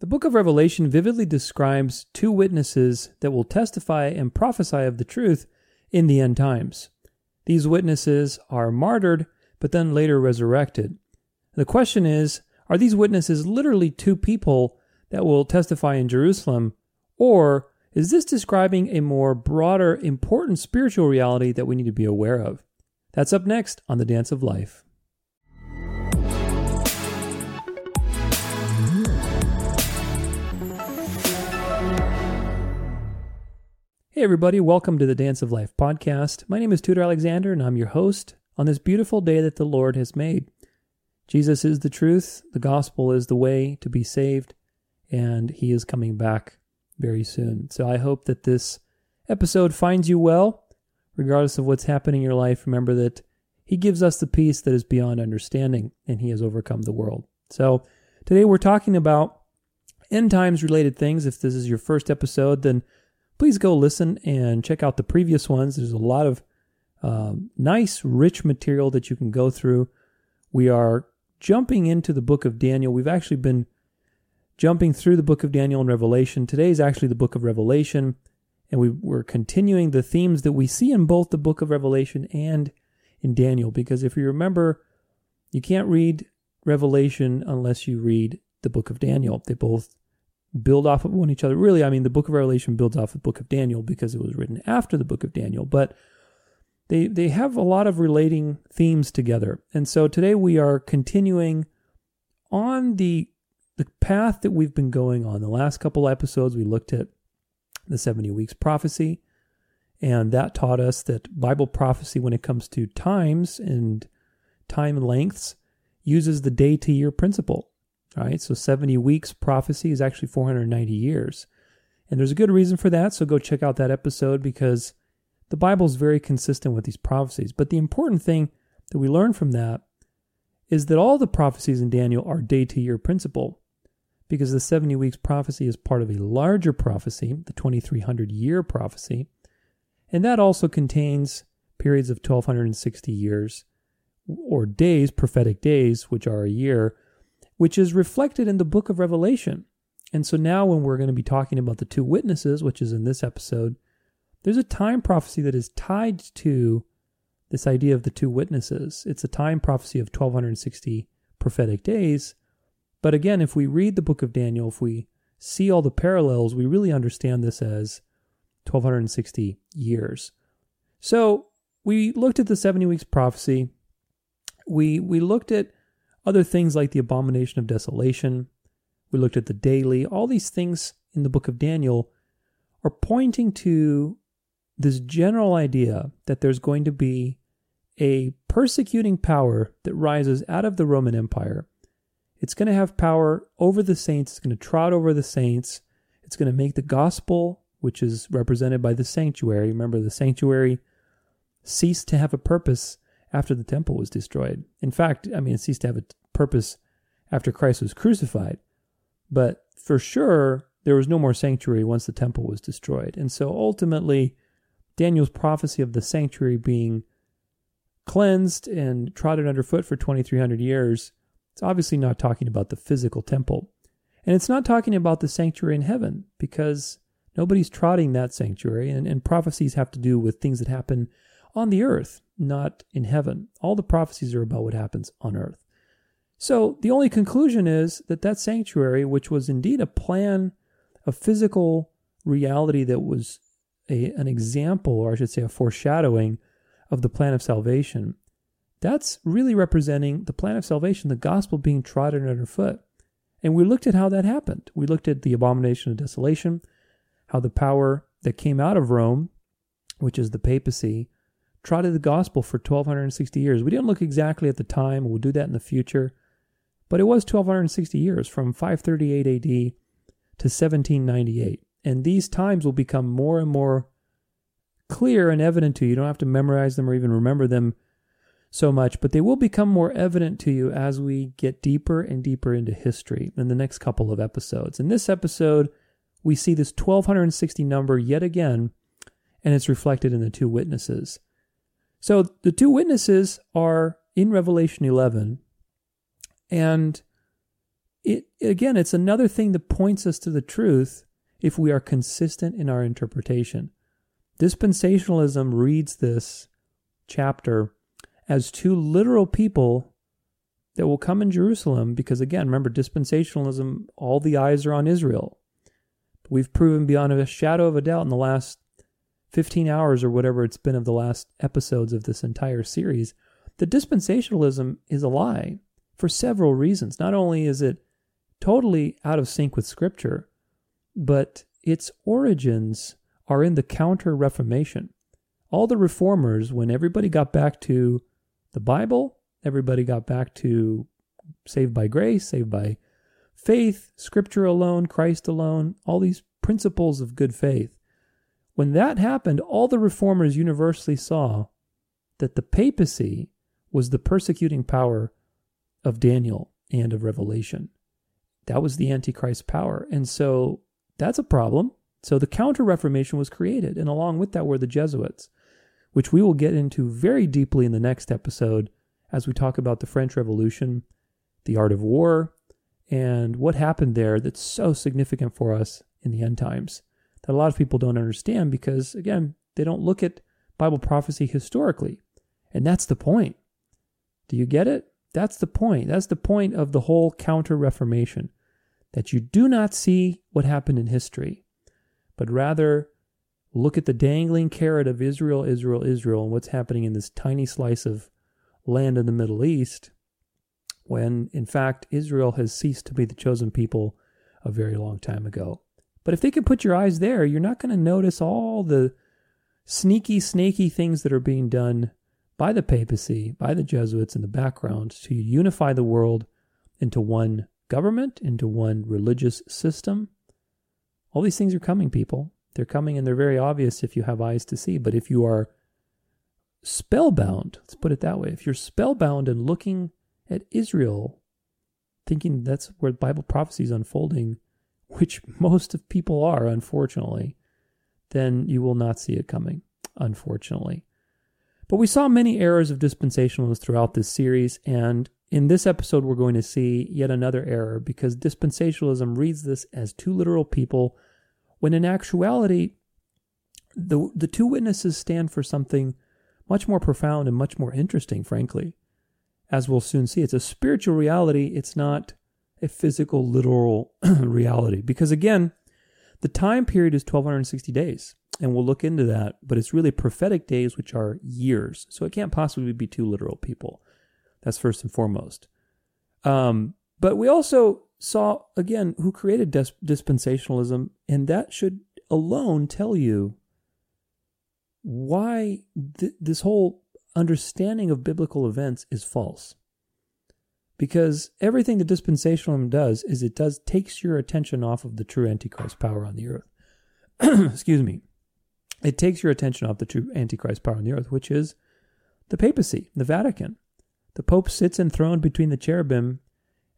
The book of Revelation vividly describes two witnesses that will testify and prophesy of the truth in the end times. These witnesses are martyred, but then later resurrected. The question is are these witnesses literally two people that will testify in Jerusalem, or is this describing a more broader, important spiritual reality that we need to be aware of? That's up next on The Dance of Life. Hey, everybody, welcome to the Dance of Life podcast. My name is Tudor Alexander, and I'm your host on this beautiful day that the Lord has made. Jesus is the truth, the gospel is the way to be saved, and He is coming back very soon. So I hope that this episode finds you well, regardless of what's happening in your life. Remember that He gives us the peace that is beyond understanding, and He has overcome the world. So today we're talking about end times related things. If this is your first episode, then please go listen and check out the previous ones. There's a lot of um, nice, rich material that you can go through. We are jumping into the book of Daniel. We've actually been jumping through the book of Daniel and Revelation. Today is actually the book of Revelation, and we, we're continuing the themes that we see in both the book of Revelation and in Daniel. Because if you remember, you can't read Revelation unless you read the book of Daniel. They both build off of one each other. Really, I mean, the book of Revelation builds off the book of Daniel because it was written after the book of Daniel, but they they have a lot of relating themes together. And so today we are continuing on the the path that we've been going on. The last couple episodes we looked at the 70 weeks prophecy, and that taught us that Bible prophecy when it comes to times and time lengths uses the day to year principle. All right, so 70 weeks prophecy is actually 490 years. And there's a good reason for that, so go check out that episode because the Bible is very consistent with these prophecies. But the important thing that we learn from that is that all the prophecies in Daniel are day to year principle because the 70 weeks prophecy is part of a larger prophecy, the 2300 year prophecy. And that also contains periods of 1260 years or days, prophetic days, which are a year which is reflected in the book of Revelation. And so now, when we're going to be talking about the two witnesses, which is in this episode, there's a time prophecy that is tied to this idea of the two witnesses. It's a time prophecy of 1260 prophetic days. But again, if we read the book of Daniel, if we see all the parallels, we really understand this as 1260 years. So we looked at the 70 weeks prophecy. We we looked at other things like the abomination of desolation. We looked at the daily. All these things in the book of Daniel are pointing to this general idea that there's going to be a persecuting power that rises out of the Roman Empire. It's going to have power over the saints, it's going to trot over the saints, it's going to make the gospel, which is represented by the sanctuary. Remember, the sanctuary cease to have a purpose after the temple was destroyed. In fact, I mean, it ceased to have a purpose after Christ was crucified. But for sure, there was no more sanctuary once the temple was destroyed. And so ultimately, Daniel's prophecy of the sanctuary being cleansed and trodden underfoot for 2,300 years, it's obviously not talking about the physical temple. And it's not talking about the sanctuary in heaven because nobody's trotting that sanctuary. And, and prophecies have to do with things that happen on the earth, not in heaven. All the prophecies are about what happens on earth. So the only conclusion is that that sanctuary, which was indeed a plan, a physical reality that was a, an example, or I should say, a foreshadowing of the plan of salvation, that's really representing the plan of salvation, the gospel being trodden underfoot. And we looked at how that happened. We looked at the abomination of desolation, how the power that came out of Rome, which is the papacy, trotted the gospel for 1260 years. We didn't look exactly at the time, we'll do that in the future, but it was 1260 years from 538 AD to 1798. And these times will become more and more clear and evident to you. You don't have to memorize them or even remember them so much, but they will become more evident to you as we get deeper and deeper into history in the next couple of episodes. In this episode, we see this 1260 number yet again, and it's reflected in the two witnesses. So the two witnesses are in Revelation 11, and it again, it's another thing that points us to the truth if we are consistent in our interpretation. Dispensationalism reads this chapter as two literal people that will come in Jerusalem because again, remember dispensationalism, all the eyes are on Israel. We've proven beyond a shadow of a doubt in the last 15 hours or whatever it's been of the last episodes of this entire series that dispensationalism is a lie for several reasons. Not only is it totally out of sync with scripture, but its origins are in the counter reformation. All the reformers, when everybody got back to the Bible, everybody got back to saved by grace, saved by faith, scripture alone, Christ alone, all these principles of good faith. When that happened, all the reformers universally saw that the papacy was the persecuting power of Daniel and of Revelation. That was the Antichrist power. And so that's a problem. So the Counter Reformation was created, and along with that were the Jesuits, which we will get into very deeply in the next episode as we talk about the French Revolution, the art of war, and what happened there that's so significant for us in the end times that a lot of people don't understand because, again, they don't look at Bible prophecy historically. And that's the point. Do you get it? That's the point. That's the point of the whole Counter Reformation that you do not see what happened in history, but rather look at the dangling carrot of Israel, Israel, Israel, and what's happening in this tiny slice of land in the Middle East, when in fact Israel has ceased to be the chosen people a very long time ago. But if they can put your eyes there, you're not going to notice all the sneaky, snaky things that are being done by the papacy, by the Jesuits in the background to unify the world into one government, into one religious system. All these things are coming, people. They're coming and they're very obvious if you have eyes to see. But if you are spellbound, let's put it that way, if you're spellbound and looking at Israel, thinking that's where Bible prophecy is unfolding, which most of people are, unfortunately, then you will not see it coming, unfortunately. But we saw many errors of dispensationalism throughout this series, and in this episode, we're going to see yet another error because dispensationalism reads this as two literal people, when in actuality, the, the two witnesses stand for something much more profound and much more interesting, frankly. As we'll soon see, it's a spiritual reality, it's not a physical, literal reality. Because again, the time period is 1260 days, and we'll look into that, but it's really prophetic days, which are years. So it can't possibly be two literal people. That's first and foremost. Um, but we also saw, again, who created dis- dispensationalism, and that should alone tell you why th- this whole understanding of biblical events is false because everything the dispensationalism does is it does takes your attention off of the true antichrist power on the earth. Excuse me. It takes your attention off the true antichrist power on the earth which is the papacy the vatican. The pope sits enthroned between the cherubim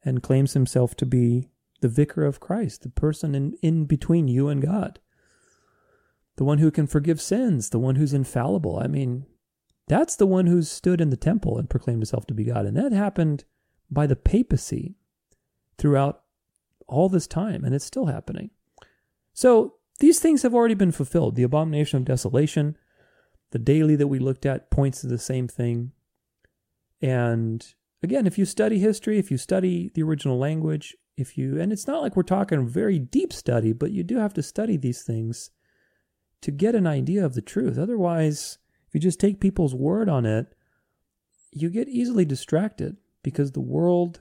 and claims himself to be the vicar of christ the person in, in between you and god. The one who can forgive sins the one who's infallible. I mean that's the one who's stood in the temple and proclaimed himself to be god. And that happened by the papacy throughout all this time, and it's still happening. So these things have already been fulfilled. The abomination of desolation, the daily that we looked at points to the same thing. And again, if you study history, if you study the original language, if you, and it's not like we're talking a very deep study, but you do have to study these things to get an idea of the truth. Otherwise, if you just take people's word on it, you get easily distracted because the world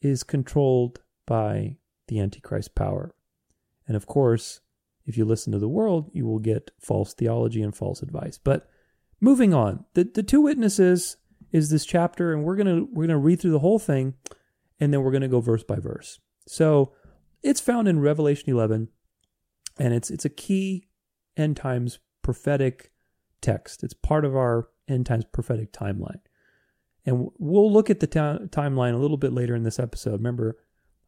is controlled by the Antichrist power. And of course, if you listen to the world, you will get false theology and false advice. But moving on, the, the two witnesses is this chapter, and we're gonna we're gonna read through the whole thing, and then we're gonna go verse by verse. So it's found in Revelation 11, and it's it's a key end times prophetic text. It's part of our end times prophetic timeline. And we'll look at the timeline a little bit later in this episode. Remember,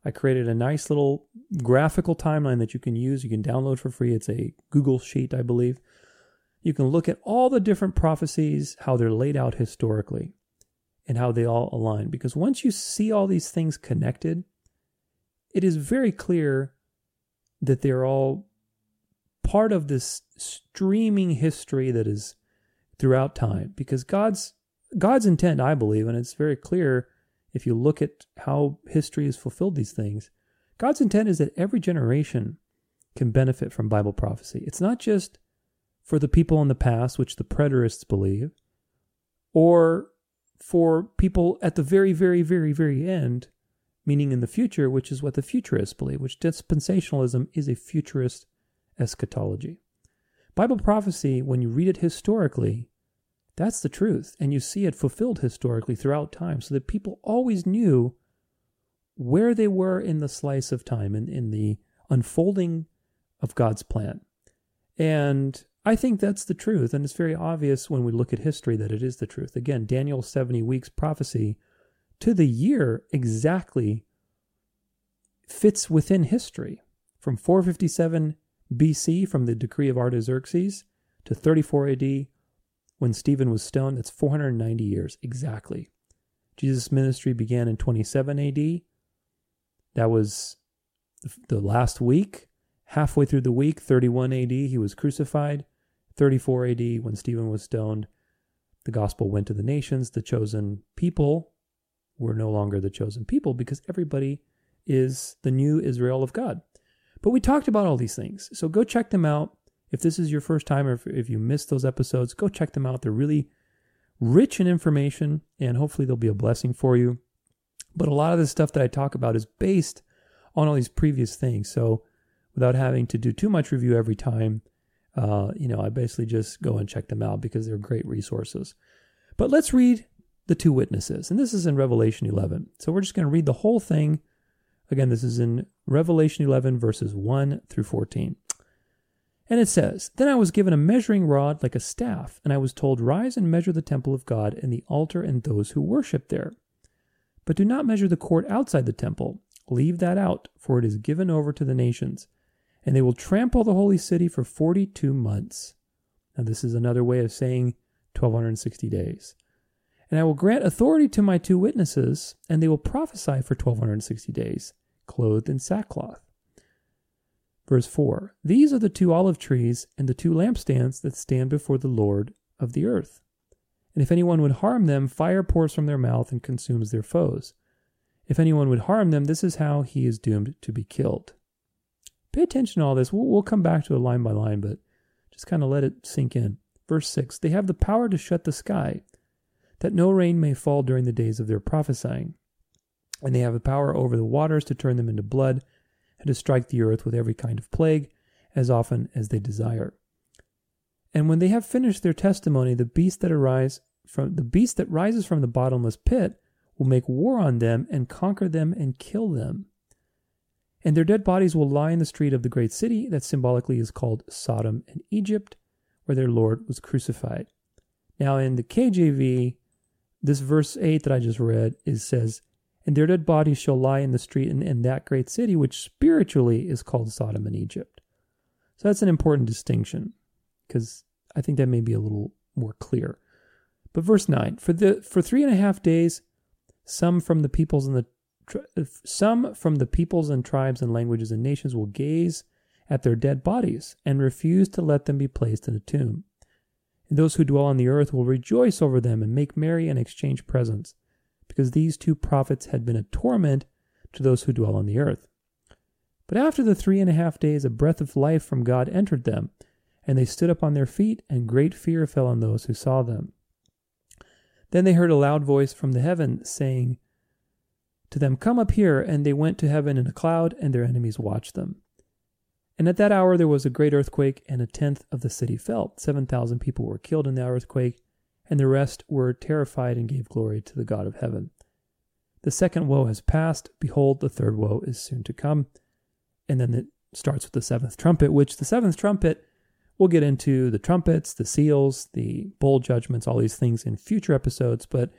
I created a nice little graphical timeline that you can use. You can download for free. It's a Google Sheet, I believe. You can look at all the different prophecies, how they're laid out historically, and how they all align. Because once you see all these things connected, it is very clear that they're all part of this streaming history that is throughout time because God's God's intent, I believe, and it's very clear if you look at how history has fulfilled these things. God's intent is that every generation can benefit from Bible prophecy. It's not just for the people in the past, which the preterists believe, or for people at the very, very, very, very end, meaning in the future, which is what the futurists believe, which dispensationalism is a futurist eschatology. Bible prophecy, when you read it historically, that's the truth. And you see it fulfilled historically throughout time so that people always knew where they were in the slice of time and in, in the unfolding of God's plan. And I think that's the truth. And it's very obvious when we look at history that it is the truth. Again, Daniel's 70 weeks prophecy to the year exactly fits within history. From 457 BC, from the decree of Artaxerxes, to 34 AD, when Stephen was stoned, that's 490 years exactly. Jesus' ministry began in 27 AD. That was the last week. Halfway through the week, 31 AD, he was crucified. 34 AD, when Stephen was stoned, the gospel went to the nations. The chosen people were no longer the chosen people because everybody is the new Israel of God. But we talked about all these things. So go check them out. If this is your first time or if, if you missed those episodes, go check them out. They're really rich in information and hopefully they'll be a blessing for you. But a lot of the stuff that I talk about is based on all these previous things. So without having to do too much review every time, uh, you know, I basically just go and check them out because they're great resources. But let's read the two witnesses. And this is in Revelation 11. So we're just going to read the whole thing. Again, this is in Revelation 11, verses 1 through 14. And it says, Then I was given a measuring rod like a staff, and I was told, Rise and measure the temple of God and the altar and those who worship there. But do not measure the court outside the temple. Leave that out, for it is given over to the nations, and they will trample the holy city for 42 months. Now, this is another way of saying 1260 days. And I will grant authority to my two witnesses, and they will prophesy for 1260 days, clothed in sackcloth. Verse 4 These are the two olive trees and the two lampstands that stand before the Lord of the earth. And if anyone would harm them, fire pours from their mouth and consumes their foes. If anyone would harm them, this is how he is doomed to be killed. Pay attention to all this. We'll, we'll come back to it line by line, but just kind of let it sink in. Verse 6 They have the power to shut the sky, that no rain may fall during the days of their prophesying. And they have the power over the waters to turn them into blood and to strike the earth with every kind of plague as often as they desire. And when they have finished their testimony, the beast that arise from the beast that rises from the bottomless pit will make war on them and conquer them and kill them. And their dead bodies will lie in the street of the great city that symbolically is called Sodom and Egypt, where their Lord was crucified. Now in the KJV, this verse 8 that I just read is says, and their dead bodies shall lie in the street in, in that great city, which spiritually is called Sodom and Egypt. So that's an important distinction, because I think that may be a little more clear. But verse 9 For the for three and a half days, some from the peoples and the some from the peoples and tribes and languages and nations will gaze at their dead bodies and refuse to let them be placed in a tomb. And those who dwell on the earth will rejoice over them and make merry and exchange presents because these two prophets had been a torment to those who dwell on the earth. But after the three and a half days, a breath of life from God entered them, and they stood up on their feet, and great fear fell on those who saw them. Then they heard a loud voice from the heaven saying to them, Come up here. And they went to heaven in a cloud, and their enemies watched them. And at that hour there was a great earthquake, and a tenth of the city fell. Seven thousand people were killed in the earthquake, and the rest were terrified and gave glory to the God of heaven. The second woe has passed. Behold, the third woe is soon to come. And then it starts with the seventh trumpet, which the seventh trumpet, we'll get into the trumpets, the seals, the bowl judgments, all these things in future episodes. But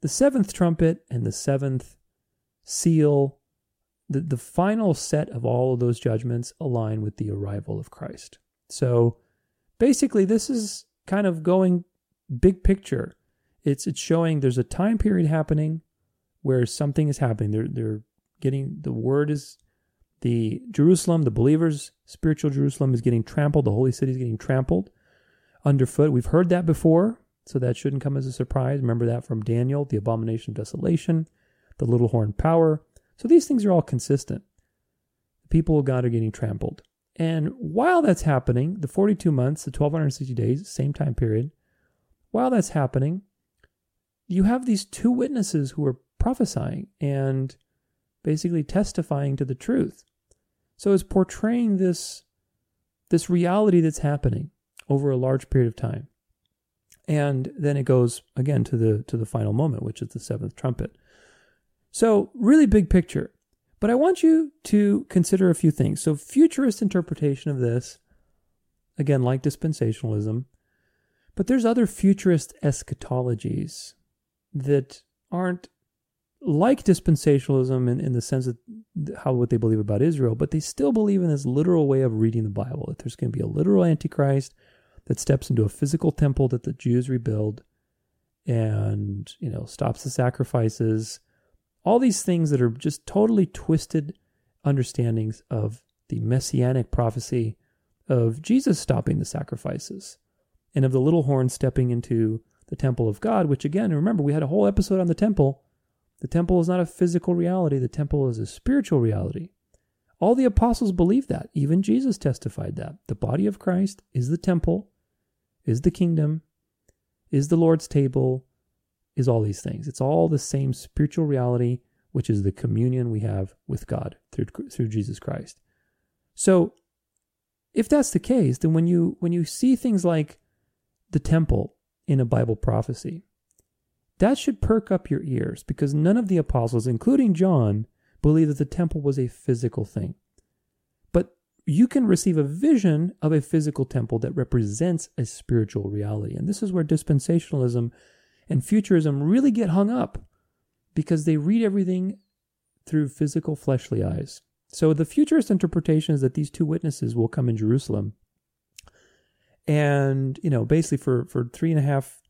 the seventh trumpet and the seventh seal, the, the final set of all of those judgments align with the arrival of Christ. So basically, this is kind of going big picture, it's it's showing there's a time period happening where something is happening. They're they're getting the word is The Jerusalem, the believers, spiritual Jerusalem is getting trampled. The holy city is getting trampled underfoot. We've heard that before, so that shouldn't come as a surprise. Remember that from Daniel, the abomination of desolation, the little horn power. So these things are all consistent. The people of God are getting trampled. And while that's happening, the 42 months, the 1260 days, same time period, while that's happening, you have these two witnesses who are prophesying and basically testifying to the truth. So it's portraying this, this reality that's happening over a large period of time. And then it goes again to the to the final moment, which is the seventh trumpet. So really big picture. But I want you to consider a few things. So futurist interpretation of this, again, like dispensationalism, but there's other futurist eschatologies that aren't like dispensationalism in, in the sense of how what they believe about Israel, but they still believe in this literal way of reading the Bible, that there's going to be a literal antichrist that steps into a physical temple that the Jews rebuild and, you know, stops the sacrifices. All these things that are just totally twisted understandings of the messianic prophecy of Jesus stopping the sacrifices and of the little horn stepping into the temple of God, which again, remember, we had a whole episode on the temple. The temple is not a physical reality, the temple is a spiritual reality. All the apostles believed that. Even Jesus testified that. The body of Christ is the temple, is the kingdom, is the Lord's table, is all these things. It's all the same spiritual reality, which is the communion we have with God through, through Jesus Christ. So, if that's the case, then when you when you see things like the temple in a Bible prophecy, that should perk up your ears because none of the apostles, including John, believe that the temple was a physical thing But you can receive a vision of a physical temple that represents a spiritual reality. And this is where dispensationalism and futurism really get hung up because they read everything through physical fleshly eyes. So the futurist interpretation is that these two witnesses will come in Jerusalem. And, you know, basically for, for three and a half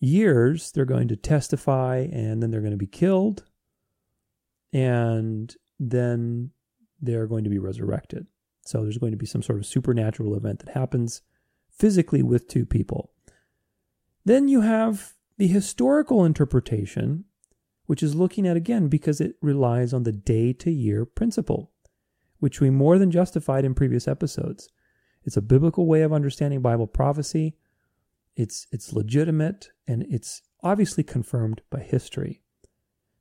years, they're going to testify and then they're going to be killed. And then they're going to be resurrected. So there's going to be some sort of supernatural event that happens physically with two people. Then you have the historical interpretation, which is looking at again because it relies on the day to year principle, which we more than justified in previous episodes. It's a biblical way of understanding Bible prophecy. It's it's legitimate and it's obviously confirmed by history.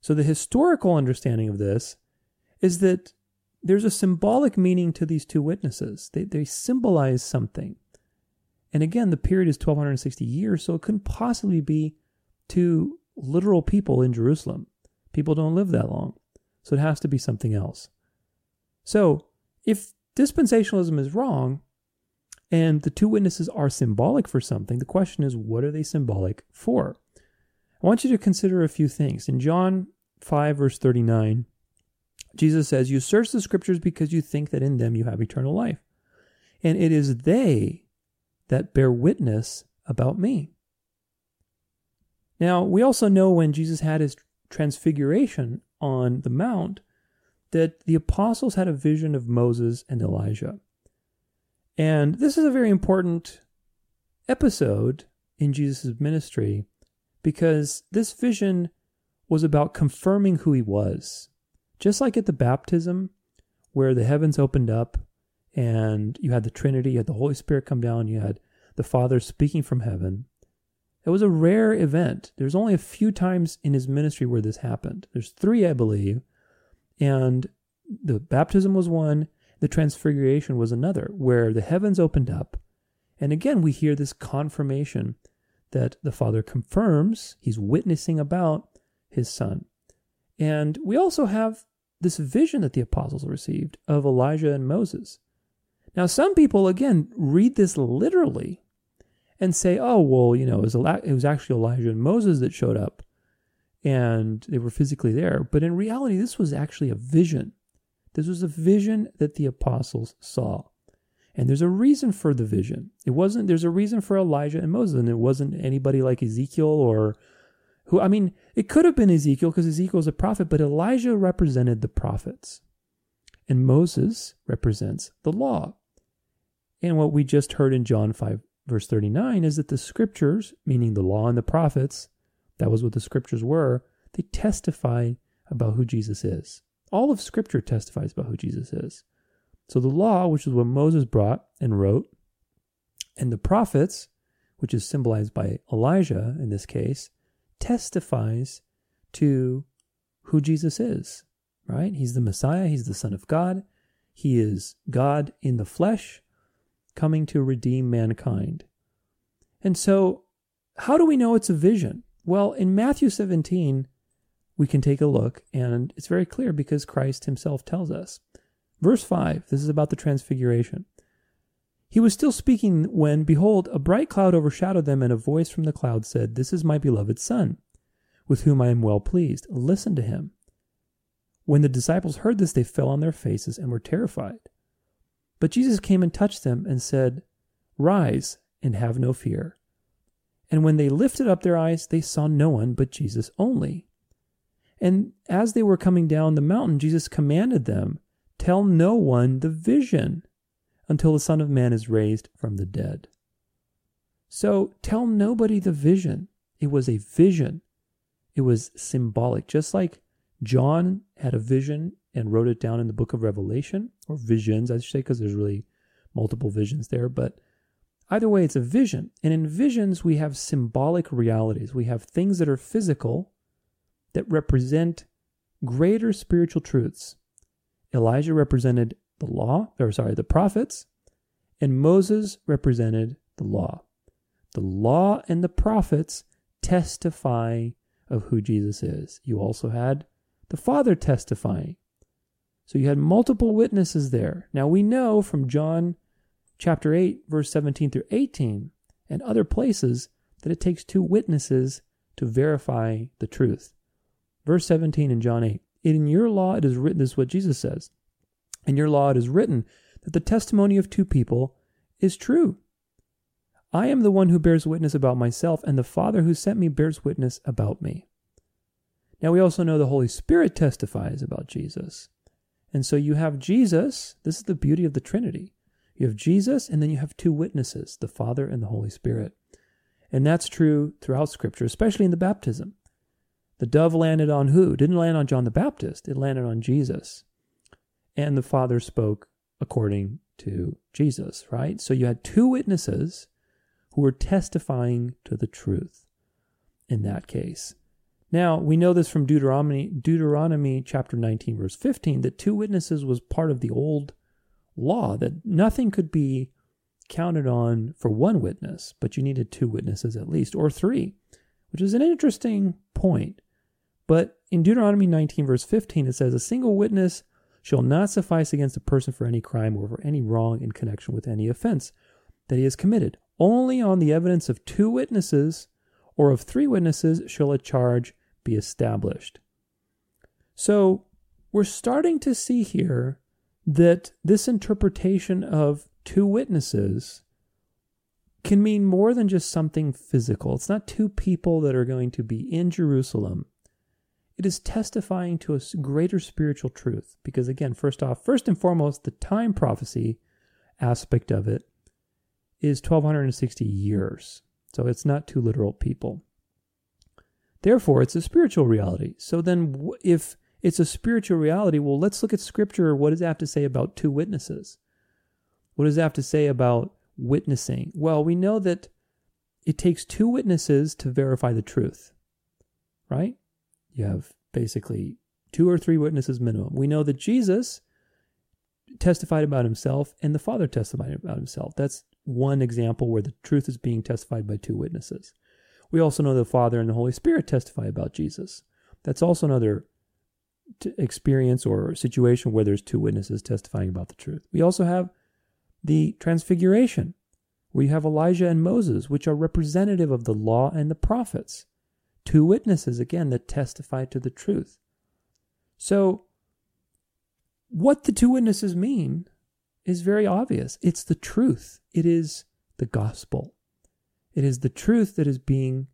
So the historical understanding of this is that there's a symbolic meaning to these two witnesses. They, they symbolize something. And again, the period is 1260 years, so it couldn't possibly be two literal people in Jerusalem. People don't live that long. So it has to be something else. So if dispensationalism is wrong and the two witnesses are symbolic for something, the question is, what are they symbolic for? I want you to consider a few things. In John 5, verse 39, Jesus says, You search the scriptures because you think that in them you have eternal life. And it is they that bear witness about me. Now, we also know when Jesus had his transfiguration on the Mount that the apostles had a vision of Moses and Elijah. And this is a very important episode in Jesus' ministry because this vision was about confirming who he was. Just like at the baptism, where the heavens opened up and you had the Trinity, you had the Holy Spirit come down, you had the Father speaking from heaven. It was a rare event. There's only a few times in his ministry where this happened. There's three, I believe. And the baptism was one, the transfiguration was another, where the heavens opened up. And again, we hear this confirmation that the Father confirms, he's witnessing about his Son. And we also have this vision that the apostles received of Elijah and Moses. Now, some people, again, read this literally and say, oh, well, you know, it was, it was actually Elijah and Moses that showed up and they were physically there. But in reality, this was actually a vision. This was a vision that the apostles saw. And there's a reason for the vision. It wasn't, there's a reason for Elijah and Moses, and it wasn't anybody like Ezekiel or who, I mean, it could have been Ezekiel because Ezekiel is a prophet, but Elijah represented the prophets. And Moses represents the law. And what we just heard in John 5, verse 39, is that the scriptures, meaning the law and the prophets, that was what the scriptures were, they testify about who Jesus is. All of scripture testifies about who Jesus is. So the law, which is what Moses brought and wrote, and the prophets, which is symbolized by Elijah in this case, testifies to who Jesus is, right? He's the Messiah, he's the Son of God, he is God in the flesh, coming to redeem mankind. And so, how do we know it's a vision? Well, in Matthew 17, we can take a look, and it's very clear because Christ himself tells us. Verse 5, this is about the transfiguration. He was still speaking when, behold, a bright cloud overshadowed them, and a voice from the cloud said, This is my beloved Son, with whom I am well pleased. Listen to him. When the disciples heard this, they fell on their faces and were terrified. But Jesus came and touched them and said, Rise and have no fear. And when they lifted up their eyes, they saw no one but Jesus only. And as they were coming down the mountain, Jesus commanded them, Tell no one the vision until the Son of Man is raised from the dead. So tell nobody the vision. It was a vision, it was symbolic. Just like John had a vision and wrote it down in the book of Revelation, or visions, I should say, because there's really multiple visions there. But either way, it's a vision. And in visions, we have symbolic realities. We have things that are physical that represent greater spiritual truths. Elijah represented the law, or sorry, the prophets, and Moses represented the law. The law and the prophets testify of who Jesus is. You also had the Father testifying. So you had multiple witnesses there. Now we know from John chapter 8, verse 17 through 18, and other places that it takes two witnesses to verify the truth. Verse 17 in John 8 In your law it is written, this is what Jesus says in your law it is written that the testimony of two people is true. I am the one who bears witness about myself, and the Father who sent me bears witness about me. Now we also know the Holy Spirit testifies about Jesus. And so you have Jesus. This is the beauty of the Trinity. You have Jesus, and then you have two witnesses, the Father and the Holy Spirit. And that's true throughout Scripture, especially in the baptism. The dove landed on who? It didn't land on John the Baptist, it landed on Jesus and the Father spoke according to Jesus, right? So you had two witnesses who were testifying to the truth in that case. Now, we know this from Deuteronomy, Deuteronomy chapter 19, verse 15, that two witnesses was part of the old law, that nothing could be counted on for one witness, but you needed two witnesses at least, or three, which is an interesting point. But in Deuteronomy 19, verse 15, it says, A single witness shall not suffice against a person for any crime or for any wrong in connection with any offense that he has committed. Only on the evidence of two witnesses or of three witnesses shall a charge be established. So we're starting to see here that this interpretation of two witnesses can mean more than just something physical. It's not two people that are going to be in Jerusalem it is testifying to a greater spiritual truth. Because again, first off, first and foremost, the time prophecy aspect of it is 1260 years. So it's not two literal people. Therefore, it's a spiritual reality. So then, if it's a spiritual reality, well, let's look at scripture. What does it have to say about two witnesses? What does it have to say about witnessing? Well, we know that it takes two witnesses to verify the truth, right? You have basically two or three witnesses minimum. We know that Jesus testified about himself and the Father testified about himself. That's one example where the truth is being testified by two witnesses. We also know the Father and the Holy Spirit testify about Jesus. That's also another experience or situation where there's two witnesses testifying about the truth. We also have the Transfiguration, where you have Elijah and Moses, which are representative of the law and the prophets. Two witnesses, again, that testify to the truth. So, what the two witnesses mean is very obvious. It's the truth, it is the gospel. It is the truth that is being,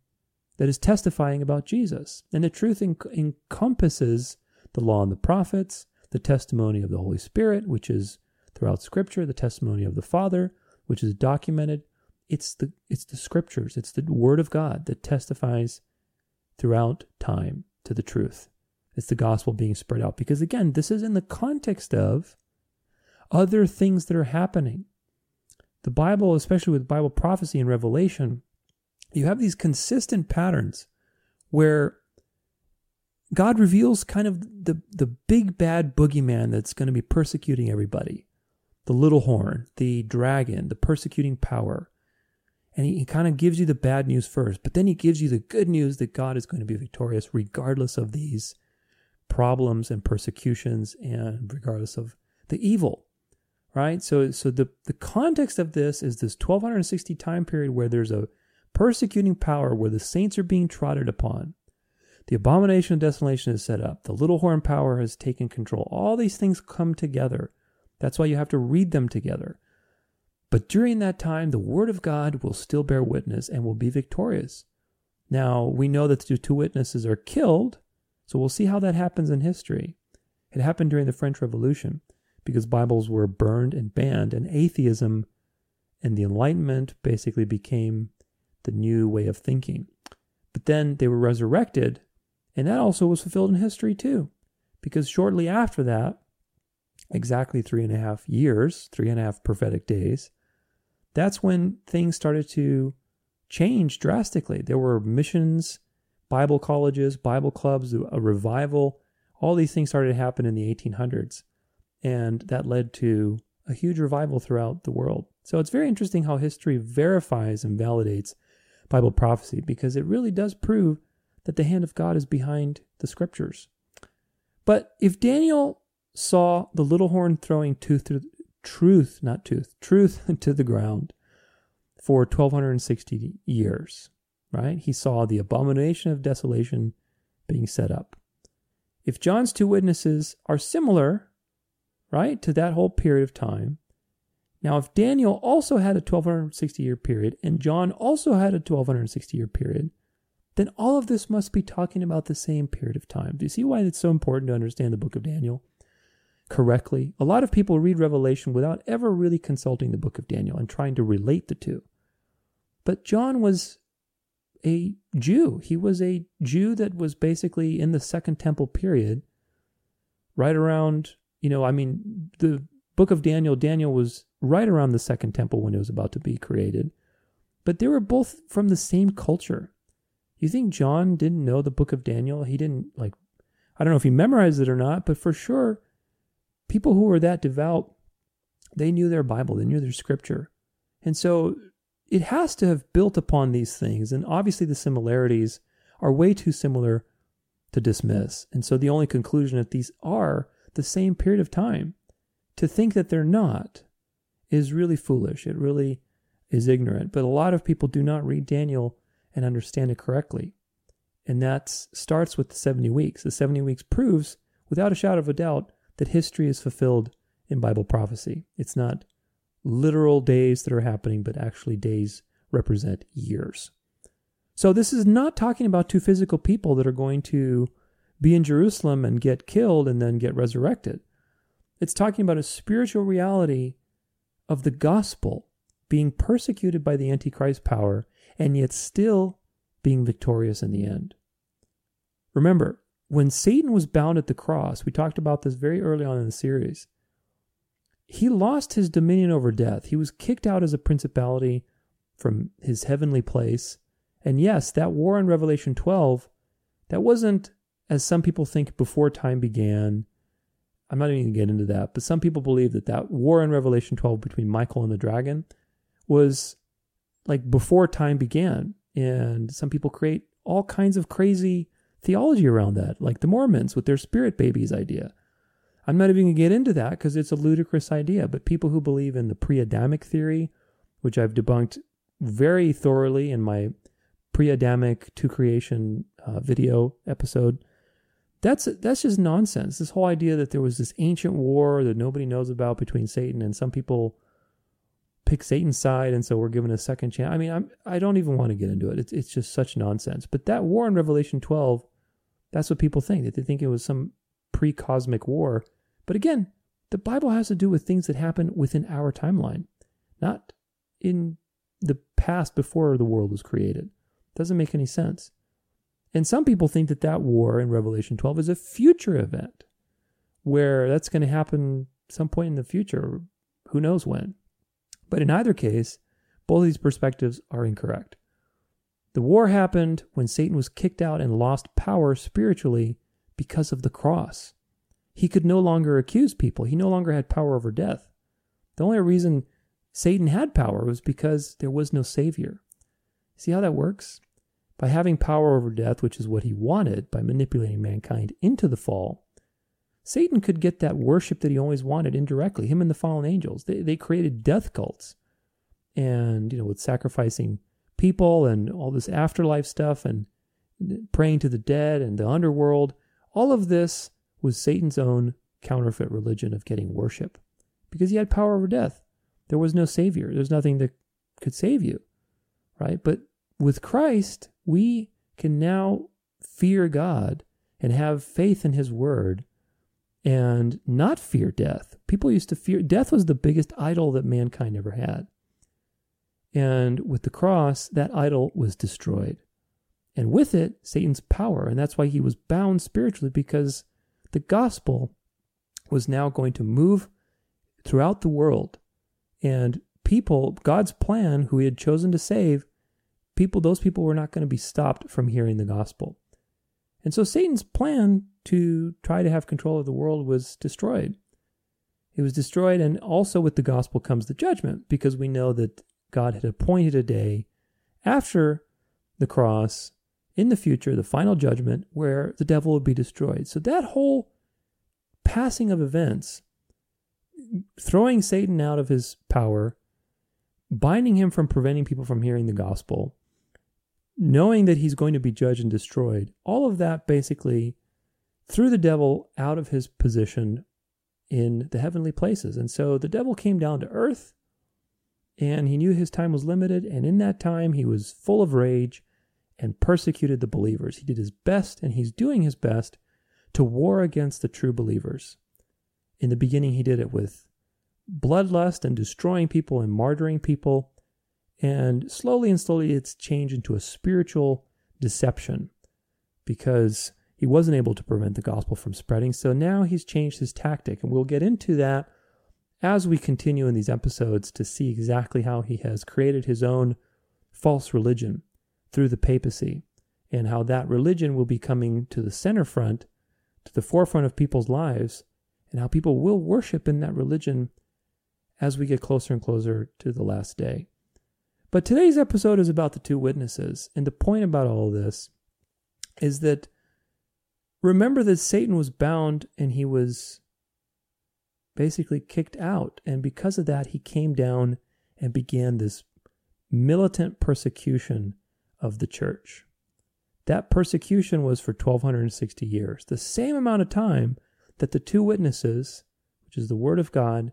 that is testifying about Jesus. And the truth en- encompasses the law and the prophets, the testimony of the Holy Spirit, which is throughout Scripture, the testimony of the Father, which is documented. It's the it's the scriptures, it's the word of God that testifies throughout time to the truth. It's the gospel being spread out. Because again, this is in the context of other things that are happening. The Bible, especially with Bible prophecy and revelation, you have these consistent patterns where God reveals kind of the, the big bad boogeyman that's going to be persecuting everybody the little horn, the dragon, the persecuting power. And he, he kind of gives you the bad news first, but then he gives you the good news that God is going to be victorious regardless of these problems and persecutions and regardless of the evil. Right? So so the, the context of this is this 1260 time period where there's a persecuting power where the saints are being trodden upon. The abomination of desolation is set up. The little horn power has taken control. All these things come together. That's why you have to read them together. But during that time, the Word of God will still bear witness and will be victorious. Now, we know that the two witnesses are killed, so we'll see how that happens in history. It happened during the French Revolution because Bibles were burned and banned, and atheism and the Enlightenment basically became the new way of thinking. But then they were resurrected, and that also was fulfilled in history too, because shortly after that, exactly three and a half years, three and a half prophetic days, that's when things started to change drastically. There were missions, Bible colleges, Bible clubs, a revival. All these things started to happen in the 1800s. And that led to a huge revival throughout the world. So it's very interesting how history verifies and validates Bible prophecy because it really does prove that the hand of God is behind the scriptures. But if Daniel saw the little horn throwing tooth to, truth, not tooth, truth to the ground for 1260 years, right? He saw the abomination of desolation being set up. If John's two witnesses are similar, right, to that whole period of time, now if Daniel also had a 1260 year period and John also had a 1260 year period, then all of this must be talking about the same period of time. Do you see why it's so important to understand the book of Daniel? Correctly. A lot of people read Revelation without ever really consulting the book of Daniel and trying to relate the two. But John was a Jew. He was a Jew that was basically in the Second Temple period, right around, you know, I mean, the book of Daniel, Daniel was right around the Second Temple when it was about to be created. But they were both from the same culture. You think John didn't know the book of Daniel? He didn't, like, I don't know if he memorized it or not, but for sure, people who were that devout, they knew their Bible, they knew their scripture. And so it has to have built upon these things. And obviously, the similarities are way too similar to dismiss. And so the only conclusion that these are the same period of time, to think that they're not, is really foolish. It really is ignorant. But a lot of people do not read Daniel and understand it correctly. And that starts with the 70 weeks. The 70 weeks proves, without a shadow of a doubt, that history is fulfilled in Bible prophecy. It's not literal days that are happening, but actually days represent years. So this is not talking about two physical people that are going to be in Jerusalem and get killed and then get resurrected. It's talking about a spiritual reality of the gospel being persecuted by the Antichrist power and yet still being victorious in the end. Remember, when Satan was bound at the cross, we talked about this very early on in the series, he lost his dominion over death. He was kicked out as a principality from his heavenly place. And yes, that war in Revelation 12, that wasn't, as some people think, before time began. I'm not even going to get into that, but some people believe that that war in Revelation 12 between Michael and the dragon was like before time began. And some people create all kinds of crazy theology around that, like the Mormons with their spirit babies idea. I'm not even going to get into that because it's a ludicrous idea, but people who believe in the pre Adamic theory, which I've debunked very thoroughly in my pre Adamic to creation uh, video episode, that's that's just nonsense. This whole idea that there was this ancient war that nobody knows about between Satan and some people pick Satan's side, and so we're given a second chance. I mean, I'm I don't even want to get into it. It's it's just such nonsense. But that war in Revelation 12 that's what people think, that they think it was some pre cosmic war. But again, the Bible has to do with things that happen within our timeline, not in the past before the world was created. Doesn't make any sense. And some people think that that war in Revelation 12 is a future event where that's going to happen some point in the future, who knows when. But in either case, both of these perspectives are incorrect. The war happened when Satan was kicked out and lost power spiritually because of the cross. He could no longer accuse people, he no longer had power over death. The only reason Satan had power was because there was no Savior. See how that works? By having power over death, which is what he wanted, by manipulating mankind into the fall, Satan could get that worship that he always wanted indirectly. Him and the fallen angels, they, they created death cults. And, you know, with sacrificing people and all this afterlife stuff and praying to the dead and the underworld, all of this was Satan's own counterfeit religion of getting worship because he had power over death. There was no savior. There's nothing that could save you, right? But with Christ, we can now fear God and have faith in his word and not fear death. People used to fear death was the biggest idol that mankind ever had. And with the cross, that idol was destroyed. And with it, Satan's power. And that's why he was bound spiritually because the gospel was now going to move throughout the world. And people, God's plan, who he had chosen to save, people, those people were not going to be stopped from hearing the gospel. And so Satan's plan to try to have control of the world was destroyed. It was destroyed, and also with the gospel comes the judgment, because we know that God had appointed a day after the cross in the future, the final judgment, where the devil would be destroyed. So that whole passing of events, throwing Satan out of his power, binding him from preventing people from hearing the gospel, knowing that he's going to be judged and destroyed, all of that basically threw the devil out of his position in the heavenly places. And so the devil came down to earth and he knew his time was limited. And in that time, he was full of rage and persecuted the believers. He did his best and he's doing his best to war against the true believers. In the beginning, he did it with bloodlust and destroying people and martyring people. And slowly and slowly, it's changed into a spiritual deception because he wasn't able to prevent the gospel from spreading. So now he's changed his tactic. And we'll get into that as we continue in these episodes to see exactly how he has created his own false religion through the papacy and how that religion will be coming to the center front, to the forefront of people's lives, and how people will worship in that religion as we get closer and closer to the last day. But today's episode is about the two witnesses. And the point about all this is that remember that Satan was bound and he was basically kicked out. And because of that, he came down and began this militant persecution of the church. That persecution was for 1260 years, the same amount of time that the two witnesses, which is the Word of God,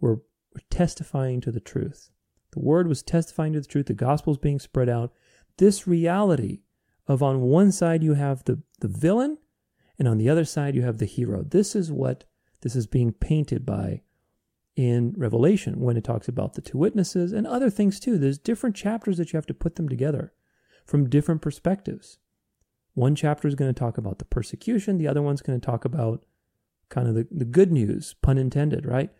were, testifying to the truth. The word was testifying to the truth. The gospel is being spread out. This reality of on one side you have the, the villain, and on the other side you have the hero. This is what this is being painted by in Revelation when it talks about the two witnesses and other things too. There's different chapters that you have to put them together from different perspectives. One chapter is going to talk about the persecution, the other one's going to talk about kind of the, the good news, pun intended, right,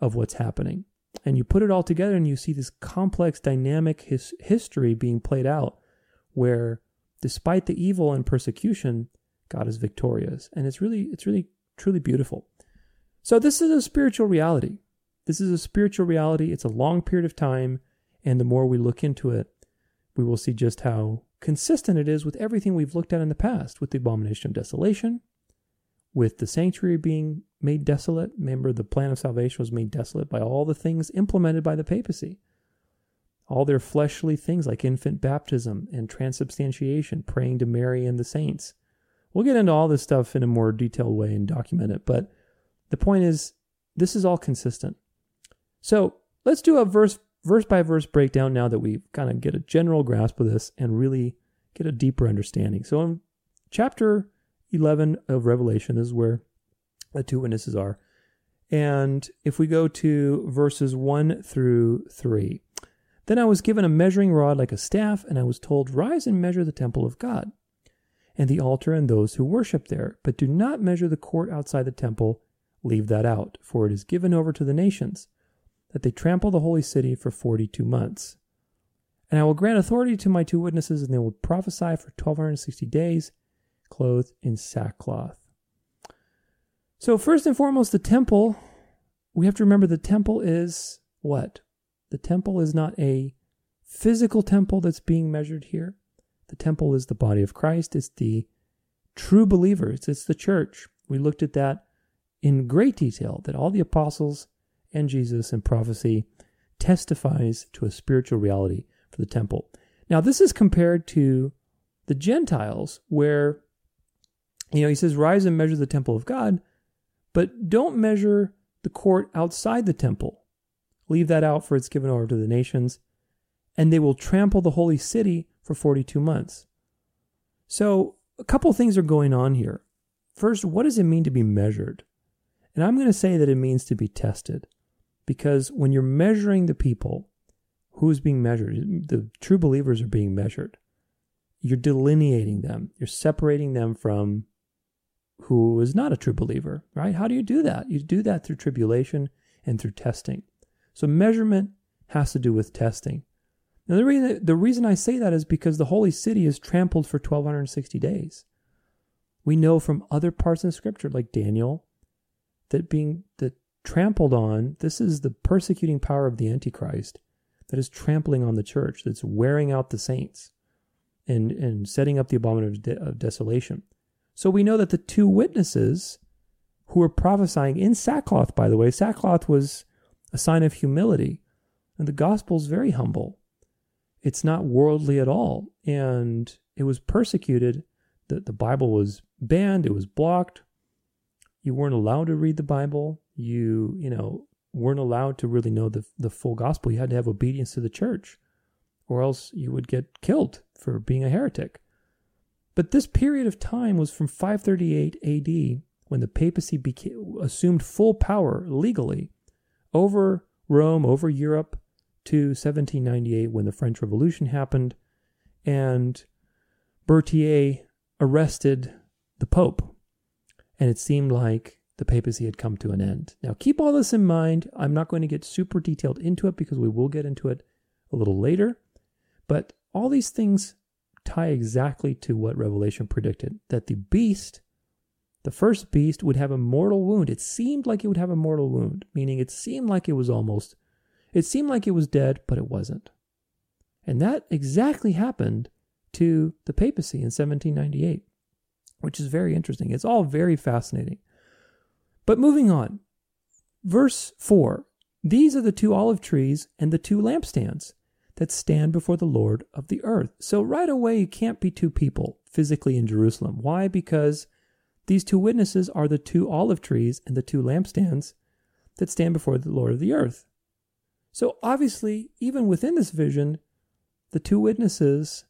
of what's happening and you put it all together and you see this complex dynamic his, history being played out where despite the evil and persecution god is victorious and it's really it's really truly beautiful so this is a spiritual reality this is a spiritual reality it's a long period of time and the more we look into it we will see just how consistent it is with everything we've looked at in the past with the abomination of desolation with the sanctuary being made desolate. Remember, the plan of salvation was made desolate by all the things implemented by the papacy. All their fleshly things like infant baptism and transubstantiation, praying to Mary and the saints. We'll get into all this stuff in a more detailed way and document it, but the point is, this is all consistent. So let's do a verse verse by verse breakdown now that we kind of get a general grasp of this and really get a deeper understanding. So in chapter 11 of Revelation this is where the two witnesses are. And if we go to verses 1 through 3, then I was given a measuring rod like a staff, and I was told, Rise and measure the temple of God, and the altar and those who worship there, but do not measure the court outside the temple. Leave that out, for it is given over to the nations, that they trample the holy city for forty two months. And I will grant authority to my two witnesses, and they will prophesy for twelve hundred and sixty days, clothed in sackcloth. So, first and foremost, the temple, we have to remember the temple is what? The temple is not a physical temple that's being measured here. The temple is the body of Christ, it's the true believers, it's the church. We looked at that in great detail, that all the apostles and Jesus and prophecy testifies to a spiritual reality for the temple. Now, this is compared to the Gentiles, where, you know, he says, Rise and measure the temple of God. But don't measure the court outside the temple. Leave that out, for it's given over to the nations, and they will trample the holy city for 42 months. So, a couple things are going on here. First, what does it mean to be measured? And I'm going to say that it means to be tested. Because when you're measuring the people, who's being measured? The true believers are being measured. You're delineating them, you're separating them from who is not a true believer, right? How do you do that? You do that through tribulation and through testing. So measurement has to do with testing. Now the reason the reason I say that is because the holy city is trampled for 1260 days. We know from other parts in scripture like Daniel that being that trampled on, this is the persecuting power of the antichrist that is trampling on the church, that's wearing out the saints and and setting up the abomination of, de- of desolation. So we know that the two witnesses who were prophesying in sackcloth, by the way, sackcloth was a sign of humility. And the gospel is very humble. It's not worldly at all. And it was persecuted. The, the Bible was banned, it was blocked. You weren't allowed to read the Bible. You, you know, weren't allowed to really know the, the full gospel. You had to have obedience to the church, or else you would get killed for being a heretic. But this period of time was from 538 AD, when the papacy became, assumed full power legally over Rome, over Europe, to 1798 when the French Revolution happened, and Berthier arrested the Pope. And it seemed like the papacy had come to an end. Now, keep all this in mind. I'm not going to get super detailed into it because we will get into it a little later. But all these things tie exactly to what Revelation predicted that the beast, the first beast, would have a mortal wound. It seemed like it would have a mortal wound, meaning it seemed like it was almost, it seemed like it was dead, but it wasn't. And that exactly happened to the papacy in 1798, which is very interesting. It's all very fascinating. But moving on, verse 4 These are the two olive trees and the two lampstands that stand before the Lord of the earth. So right away, you can't be two people physically in Jerusalem. Why? Because these two witnesses are the two olive trees and the two lampstands that stand before the Lord of the earth. So obviously, even within this vision, the two witnesses,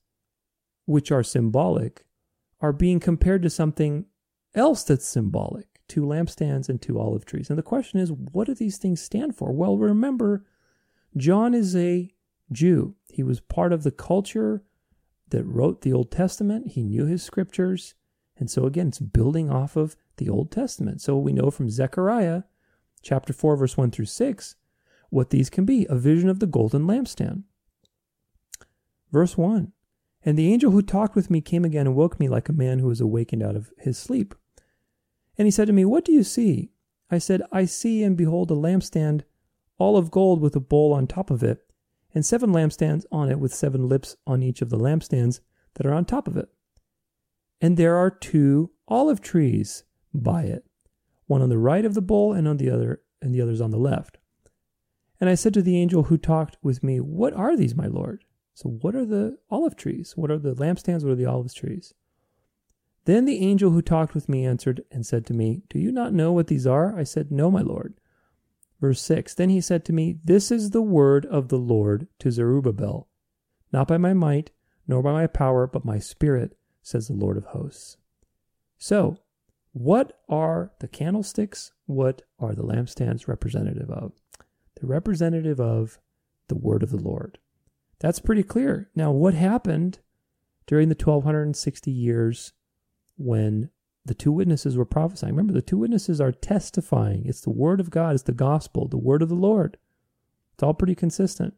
which are symbolic, are being compared to something else that's symbolic two lampstands and two olive trees. And the question is, what do these things stand for? Well, remember, John is a Jew. He was part of the culture that wrote the Old Testament. He knew his scriptures. And so, again, it's building off of the Old Testament. So we know from Zechariah chapter 4, verse 1 through 6, what these can be a vision of the golden lampstand. Verse 1 And the angel who talked with me came again and woke me like a man who was awakened out of his sleep. And he said to me, What do you see? I said, I see and behold a lampstand, all of gold with a bowl on top of it and seven lampstands on it with seven lips on each of the lampstands that are on top of it. And there are two olive trees by it, one on the right of the bowl and on the other and the others on the left. And I said to the angel who talked with me, What are these, my Lord? So what are the olive trees? What are the lampstands? What are the olive trees? Then the angel who talked with me answered and said to me, Do you not know what these are? I said, No, my Lord. Verse 6 Then he said to me, This is the word of the Lord to Zerubbabel, not by my might, nor by my power, but my spirit, says the Lord of hosts. So, What are the candlesticks? What are the lampstands representative of? They're representative of the word of the Lord. That's pretty clear. Now, what happened during the 1260 years when the two witnesses were prophesying? Remember, the two witnesses are testifying. It's the word of God, it's the gospel, the word of the Lord. It's all pretty consistent.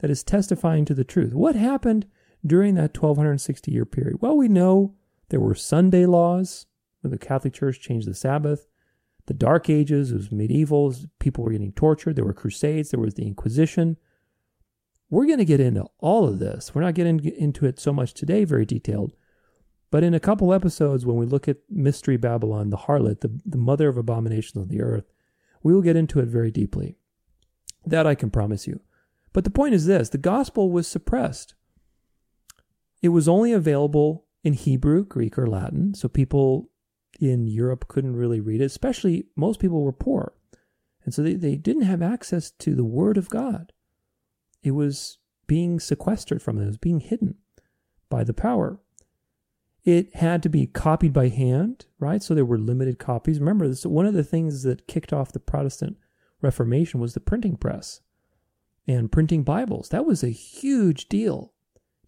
That is testifying to the truth. What happened during that 1260 year period? Well, we know there were Sunday laws when the Catholic Church changed the Sabbath. The Dark Ages, it was medieval, people were getting tortured. There were crusades, there was the Inquisition. We're going to get into all of this. We're not getting into it so much today, very detailed. But in a couple episodes, when we look at Mystery Babylon, the harlot, the, the mother of abominations on the earth, we will get into it very deeply. That I can promise you. But the point is this the gospel was suppressed. It was only available in Hebrew, Greek, or Latin, so people in Europe couldn't really read it, especially most people were poor. And so they, they didn't have access to the Word of God. It was being sequestered from them, it was being hidden by the power. It had to be copied by hand, right? So there were limited copies. Remember, this one of the things that kicked off the Protestant Reformation was the printing press and printing Bibles. That was a huge deal.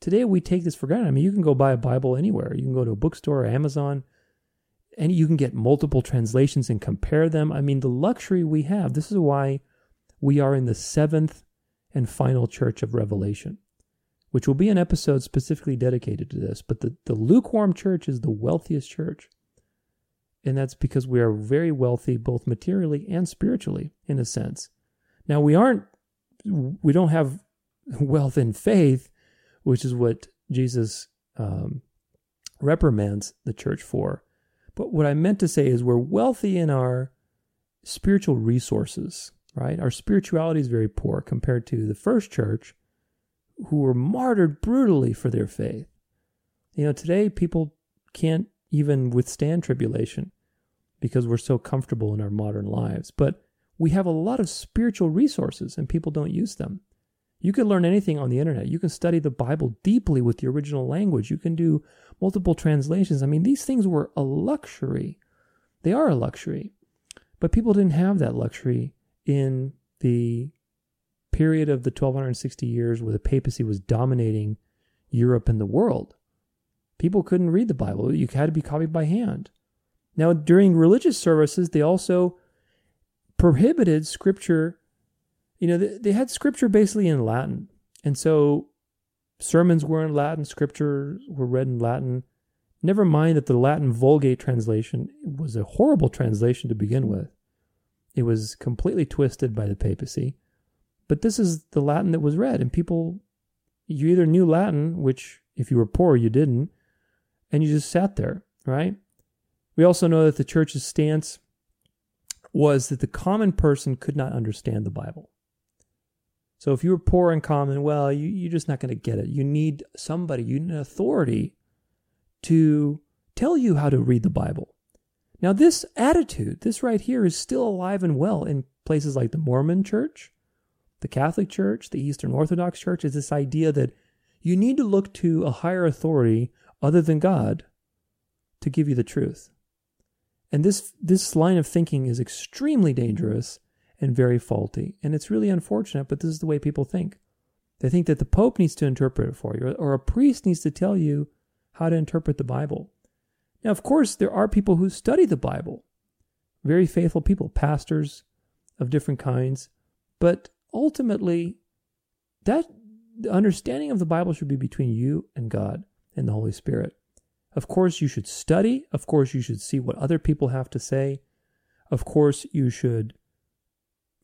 Today we take this for granted. I mean, you can go buy a Bible anywhere. You can go to a bookstore or Amazon and you can get multiple translations and compare them. I mean, the luxury we have. This is why we are in the seventh and final church of Revelation which will be an episode specifically dedicated to this. But the, the lukewarm church is the wealthiest church. And that's because we are very wealthy, both materially and spiritually, in a sense. Now, we aren't, we don't have wealth in faith, which is what Jesus um, reprimands the church for. But what I meant to say is we're wealthy in our spiritual resources, right? Our spirituality is very poor compared to the first church, who were martyred brutally for their faith. You know, today people can't even withstand tribulation because we're so comfortable in our modern lives. But we have a lot of spiritual resources and people don't use them. You can learn anything on the internet. You can study the Bible deeply with the original language. You can do multiple translations. I mean, these things were a luxury. They are a luxury. But people didn't have that luxury in the period of the 1260 years where the papacy was dominating Europe and the world. People couldn't read the Bible, you had to be copied by hand. Now, during religious services, they also prohibited scripture. You know, they, they had scripture basically in Latin. And so sermons were in Latin, scripture were read in Latin. Never mind that the Latin Vulgate translation was a horrible translation to begin with. It was completely twisted by the papacy. But this is the Latin that was read, and people, you either knew Latin, which if you were poor, you didn't, and you just sat there, right? We also know that the church's stance was that the common person could not understand the Bible. So if you were poor and common, well, you, you're just not going to get it. You need somebody, you need an authority to tell you how to read the Bible. Now, this attitude, this right here, is still alive and well in places like the Mormon church, the Catholic Church, the Eastern Orthodox Church, is this idea that you need to look to a higher authority other than God to give you the truth. And this, this line of thinking is extremely dangerous and very faulty. And it's really unfortunate, but this is the way people think. They think that the Pope needs to interpret it for you, or a priest needs to tell you how to interpret the Bible. Now, of course, there are people who study the Bible, very faithful people, pastors of different kinds, but ultimately, that the understanding of the Bible should be between you and God and the Holy Spirit. Of course, you should study. Of course, you should see what other people have to say. Of course, you should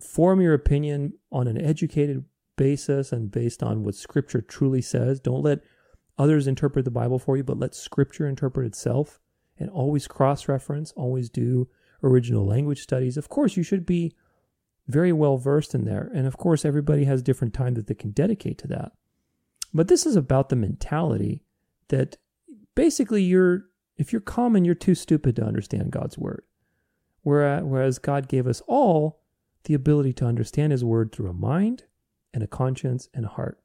form your opinion on an educated basis and based on what Scripture truly says. Don't let others interpret the Bible for you, but let Scripture interpret itself and always cross reference, always do original language studies. Of course, you should be very well versed in there. And of course, everybody has different time that they can dedicate to that. But this is about the mentality that basically you're, if you're common, you're too stupid to understand God's word. Whereas God gave us all the ability to understand his word through a mind and a conscience and a heart.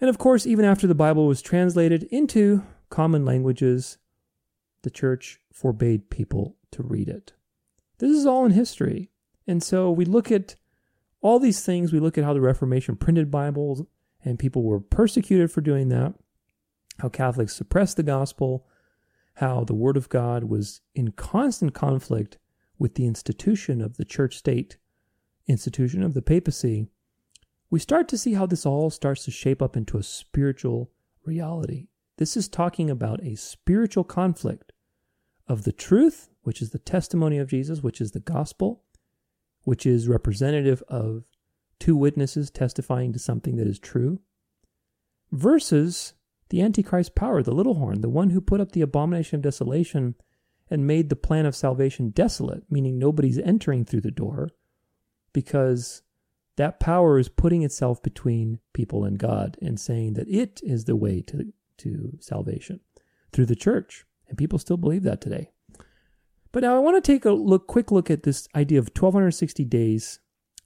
And of course, even after the Bible was translated into common languages, the church forbade people to read it. This is all in history. And so we look at all these things. We look at how the Reformation printed Bibles and people were persecuted for doing that, how Catholics suppressed the gospel, how the Word of God was in constant conflict with the institution of the church state, institution of the papacy. We start to see how this all starts to shape up into a spiritual reality. This is talking about a spiritual conflict of the truth, which is the testimony of Jesus, which is the gospel, which is representative of two witnesses testifying to something that is true, versus the Antichrist power, the little horn, the one who put up the abomination of desolation and made the plan of salvation desolate, meaning nobody's entering through the door, because that power is putting itself between people and God and saying that it is the way to, to salvation through the church. And people still believe that today. But now I want to take a look, quick look at this idea of 1260 days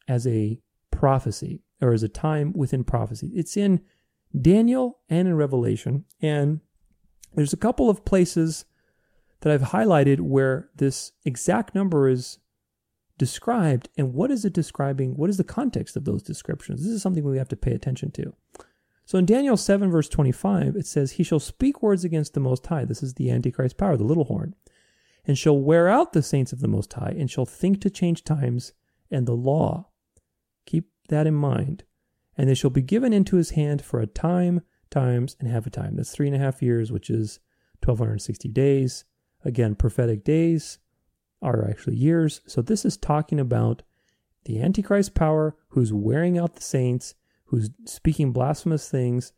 as a prophecy or as a time within prophecy. It's in Daniel and in Revelation. And there's a couple of places that I've highlighted where this exact number is described and what is it describing? What is the context of those descriptions? This is something we have to pay attention to. So in Daniel 7, verse 25, it says, He shall speak words against the Most High. This is the Antichrist power, the little horn and shall wear out the saints of the Most High, and shall think to change times and the law. Keep that in mind. And they shall be given into his hand for a time, times, and half a time. That's three and a half years, which is 1260 days. Again, prophetic days are actually years. So this is talking about the Antichrist power who's wearing out the saints, who's speaking blasphemous things,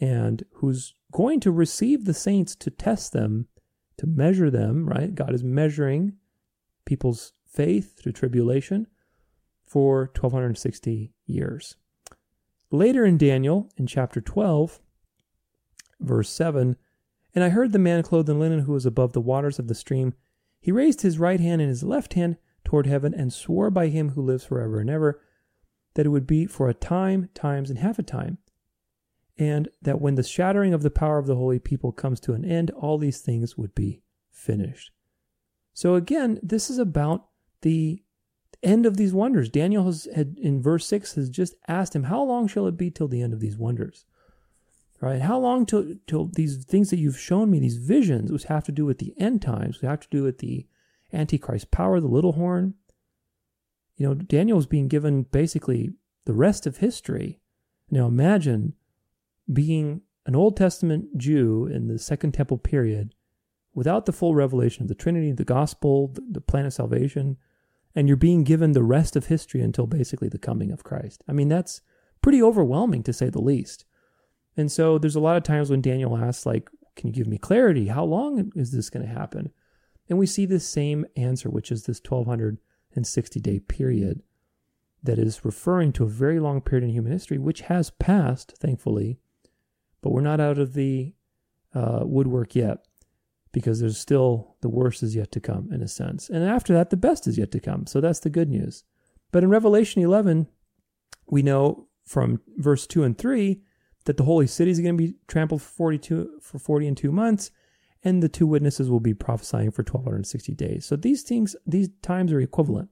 and who's going to receive the saints to test them to measure them, right? God is measuring people's faith through tribulation for 1260 years. Later in Daniel, in chapter 12, verse 7, and I heard the man clothed in linen who was above the waters of the stream. He raised his right hand and his left hand toward heaven and swore by him who lives forever and ever that it would be for a time, times, and half a time and that when the shattering of the power of the holy people comes to an end, all these things would be finished. So again, this is about the end of these wonders. Daniel has had in verse 6 has just asked him, How long shall it be till the end of these wonders? Right? How long till till these things that you've shown me, these visions, which have to do with the end times, which have to do with the Antichrist power, the little horn. You know, Daniel is being given basically the rest of history. Now imagine being an Old Testament Jew in the Second Temple period, without the full revelation of the Trinity, the gospel, the, plan of salvation, and you're being given the rest of history until basically the coming of Christ. I mean, that's pretty overwhelming to say the least. And so there's a lot of times when Daniel asks, like, can you give me clarity? How long is this going to happen? And we see this same answer, which is this 1260 day period that is referring to a very long period in human history, which has passed, thankfully, but we're not out of the uh, woodwork yet because there's still the worst is yet to come in a sense. And after that, the best is yet to come. So that's the good news. But in Revelation 11, we know from verse 2 and 3 that the holy city is going to be trampled for 42 for 40 and 2 months and the two witnesses will be prophesying for 1260 days. So these things these times are equivalent.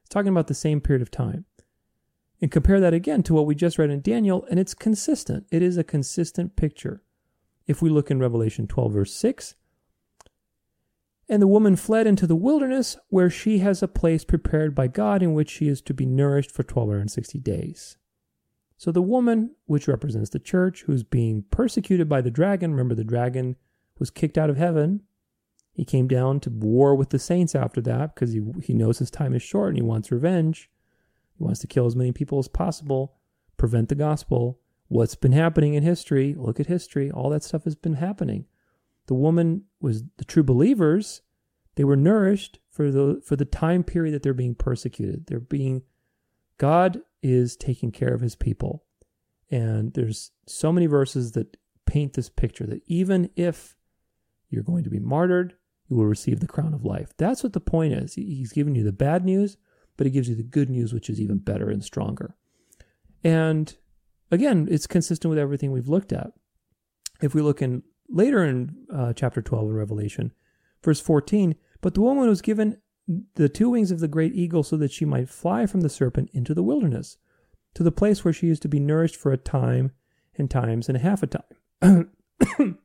It's talking about the same period of time. And compare that again to what we just read in Daniel, and it's consistent. It is a consistent picture. If we look in Revelation 12, verse 6, and the woman fled into the wilderness, where she has a place prepared by God in which she is to be nourished for 1260 days. So the woman, which represents the church, who's being persecuted by the dragon, remember the dragon was kicked out of heaven. He came down to war with the saints after that because he, he knows his time is short and he wants revenge. He wants to kill as many people as possible, prevent the gospel. What's been happening in history? Look at history. All that stuff has been happening. The woman was the true believers. They were nourished for the for the time period that they're being persecuted. They're being God is taking care of his people. And there's so many verses that paint this picture that even if you're going to be martyred, you will receive the crown of life. That's what the point is. He's giving you the bad news but it gives you the good news, which is even better and stronger. And again, it's consistent with everything we've looked at. If we look in later in uh, chapter 12 in Revelation, Verse 14 But the woman was given the two wings of the great eagle so that she might fly from the serpent into the wilderness, to the place where she is to be nourished for a time and times and a half a time.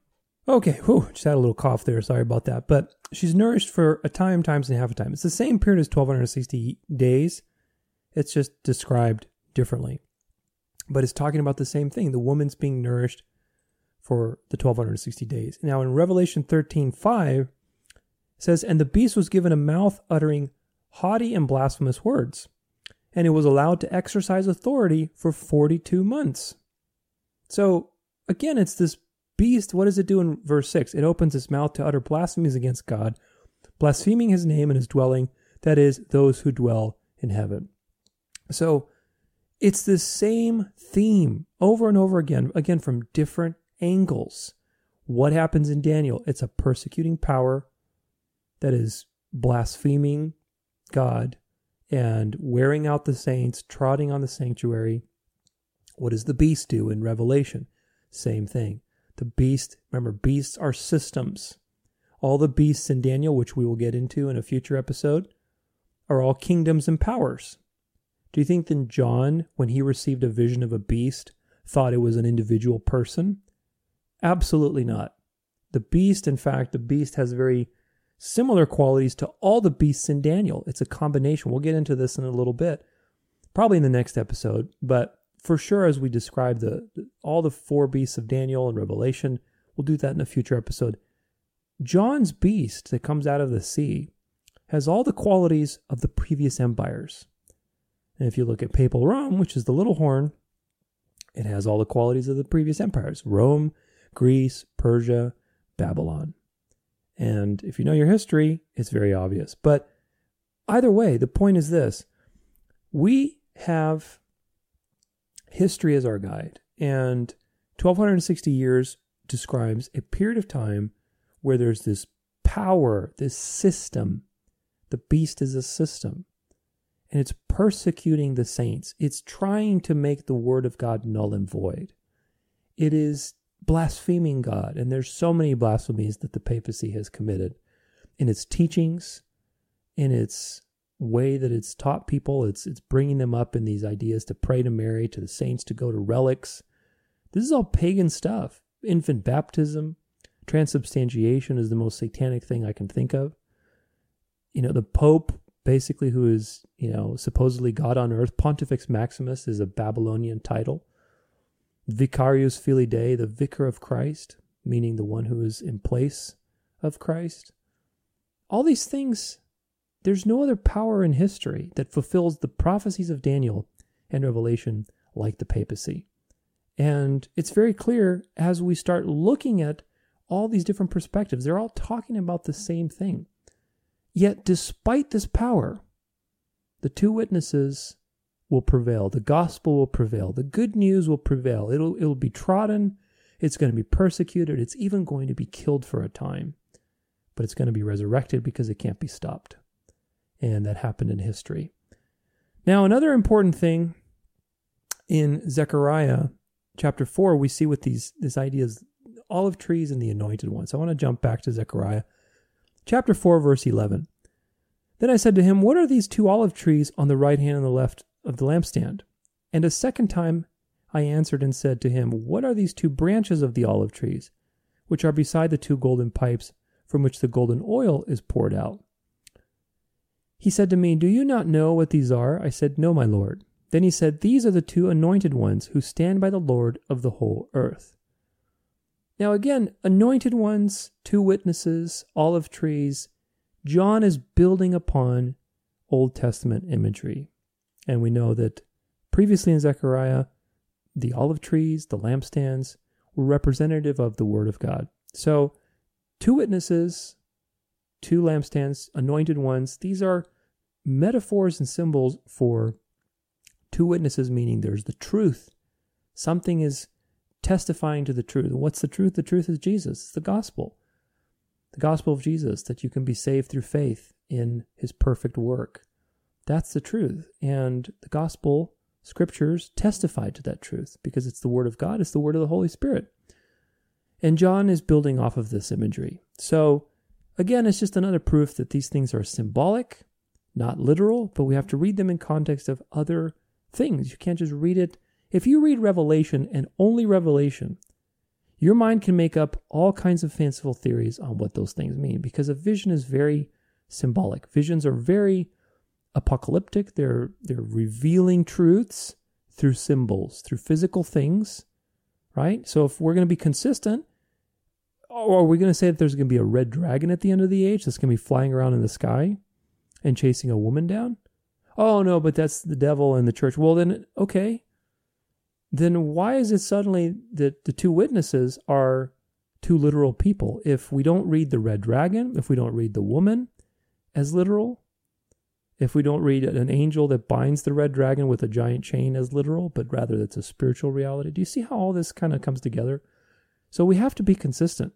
okay, whew, just had a little cough there. Sorry about that. But she's nourished for a time, times and half a time. It's the same period as 1260 days. It's just described differently. But it's talking about the same thing. The woman's being nourished for the 1260 days. Now in Revelation 13 5, says, And the beast was given a mouth uttering haughty and blasphemous words, and it was allowed to exercise authority for 42 months. So again, it's this beast. What does it do in verse 6? It opens its mouth to utter blasphemies against God, blaspheming his name and his dwelling, that is, those who dwell in heaven. So it's the same theme over and over again, again from different angles. What happens in Daniel? It's a persecuting power that is blaspheming God and wearing out the saints, trotting on the sanctuary. What does the beast do in Revelation? Same thing. The beast, remember, beasts are systems. All the beasts in Daniel, which we will get into in a future episode, are all kingdoms and powers. Do you think then John, when he received a vision of a beast, thought it was an individual person? Absolutely not. The beast, in fact, the beast has very similar qualities to all the beasts in Daniel. It's a combination. We'll get into this in a little bit, probably in the next episode, but for sure, as we describe the, all the four beasts of Daniel and Revelation, we'll do that in a future episode. John's beast that comes out of the sea has all the qualities of the previous empires. And if you look at papal Rome, which is the little horn, it has all the qualities of the previous empires Rome, Greece, Persia, Babylon. And if you know your history, it's very obvious. But either way, the point is this we have history is our guide, and 1260 years describes a period of time where there's this power, this system. The beast is a system, and it's persecuting the saints. It's trying to make the word of God null and void. It is blaspheming God. And there's so many blasphemies that the papacy has committed in its teachings, in its way that it's taught people. It's it's bringing them up in these ideas to pray to Mary, to the saints, to go to relics. This is all pagan stuff. Infant baptism, transubstantiation is the most satanic thing I can think of. You know, the Pope, basically, who is, you know, supposedly God on earth, Pontifex Maximus is a Babylonian title. Vicarius Filii Dei, the vicar of Christ, meaning the one who is in place of Christ. All these things, there's no other power in history that fulfills the prophecies of Daniel and Revelation like the papacy. And it's very clear as we start looking at all these different perspectives, they're all talking about the same thing. Yet, despite this power, the two witnesses will prevail. The gospel will prevail. The good news will prevail. It'll, it'll be trodden. It's going to be persecuted. It's even going to be killed for a time. But it's going to be resurrected because it can't be stopped. And that happened in history. Now, another important thing in Zechariah chapter 4, we see with these this ideas olive trees and the anointed ones. So I want to jump back to Zechariah chapter 4, verse 11. Then I said to him, What are these two olive trees on the right hand and the left of the lampstand. And a second time I answered and said to him, What are these two branches of the olive trees, which are beside the two golden pipes from which the golden oil is poured out? He said to me, Do you not know what these are? I said, No, my Lord. Then he said, These are the two anointed ones who stand by the Lord of the whole earth. Now, again, anointed ones, two witnesses, olive trees. John is building upon Old Testament imagery. And we know that previously in Zechariah, the olive trees, the lampstands, were representative of the Word of God. So, two witnesses, two lampstands, anointed ones, these are metaphors and symbols for two witnesses, meaning there's the truth. Something is testifying to the truth. What's the truth? The truth is Jesus, it's the gospel. The gospel of Jesus, that you can be saved through faith in his perfect work. That's the truth. And the gospel scriptures testify to that truth because it's the word of God, it's the word of the Holy Spirit. And John is building off of this imagery. So, again, it's just another proof that these things are symbolic, not literal, but we have to read them in context of other things. You can't just read it. If you read Revelation and only Revelation, your mind can make up all kinds of fanciful theories on what those things mean because a vision is very symbolic. Visions are very apocalyptic. They're they're revealing truths through symbols, through physical things, right? So if we're going to be consistent, or are we going to say that there's going to be a red dragon at the end of the age that's going to be flying around in the sky and chasing a woman down? Oh no, but that's the devil in the church. Well then, okay. Then why is it suddenly that the two witnesses are two literal people? If we don't read the red dragon, if we don't read the woman as literal, if we don't read an angel that binds the red dragon with a giant chain as literal, but rather that's a spiritual reality. Do you see how all this kind of comes together? So we have to be consistent.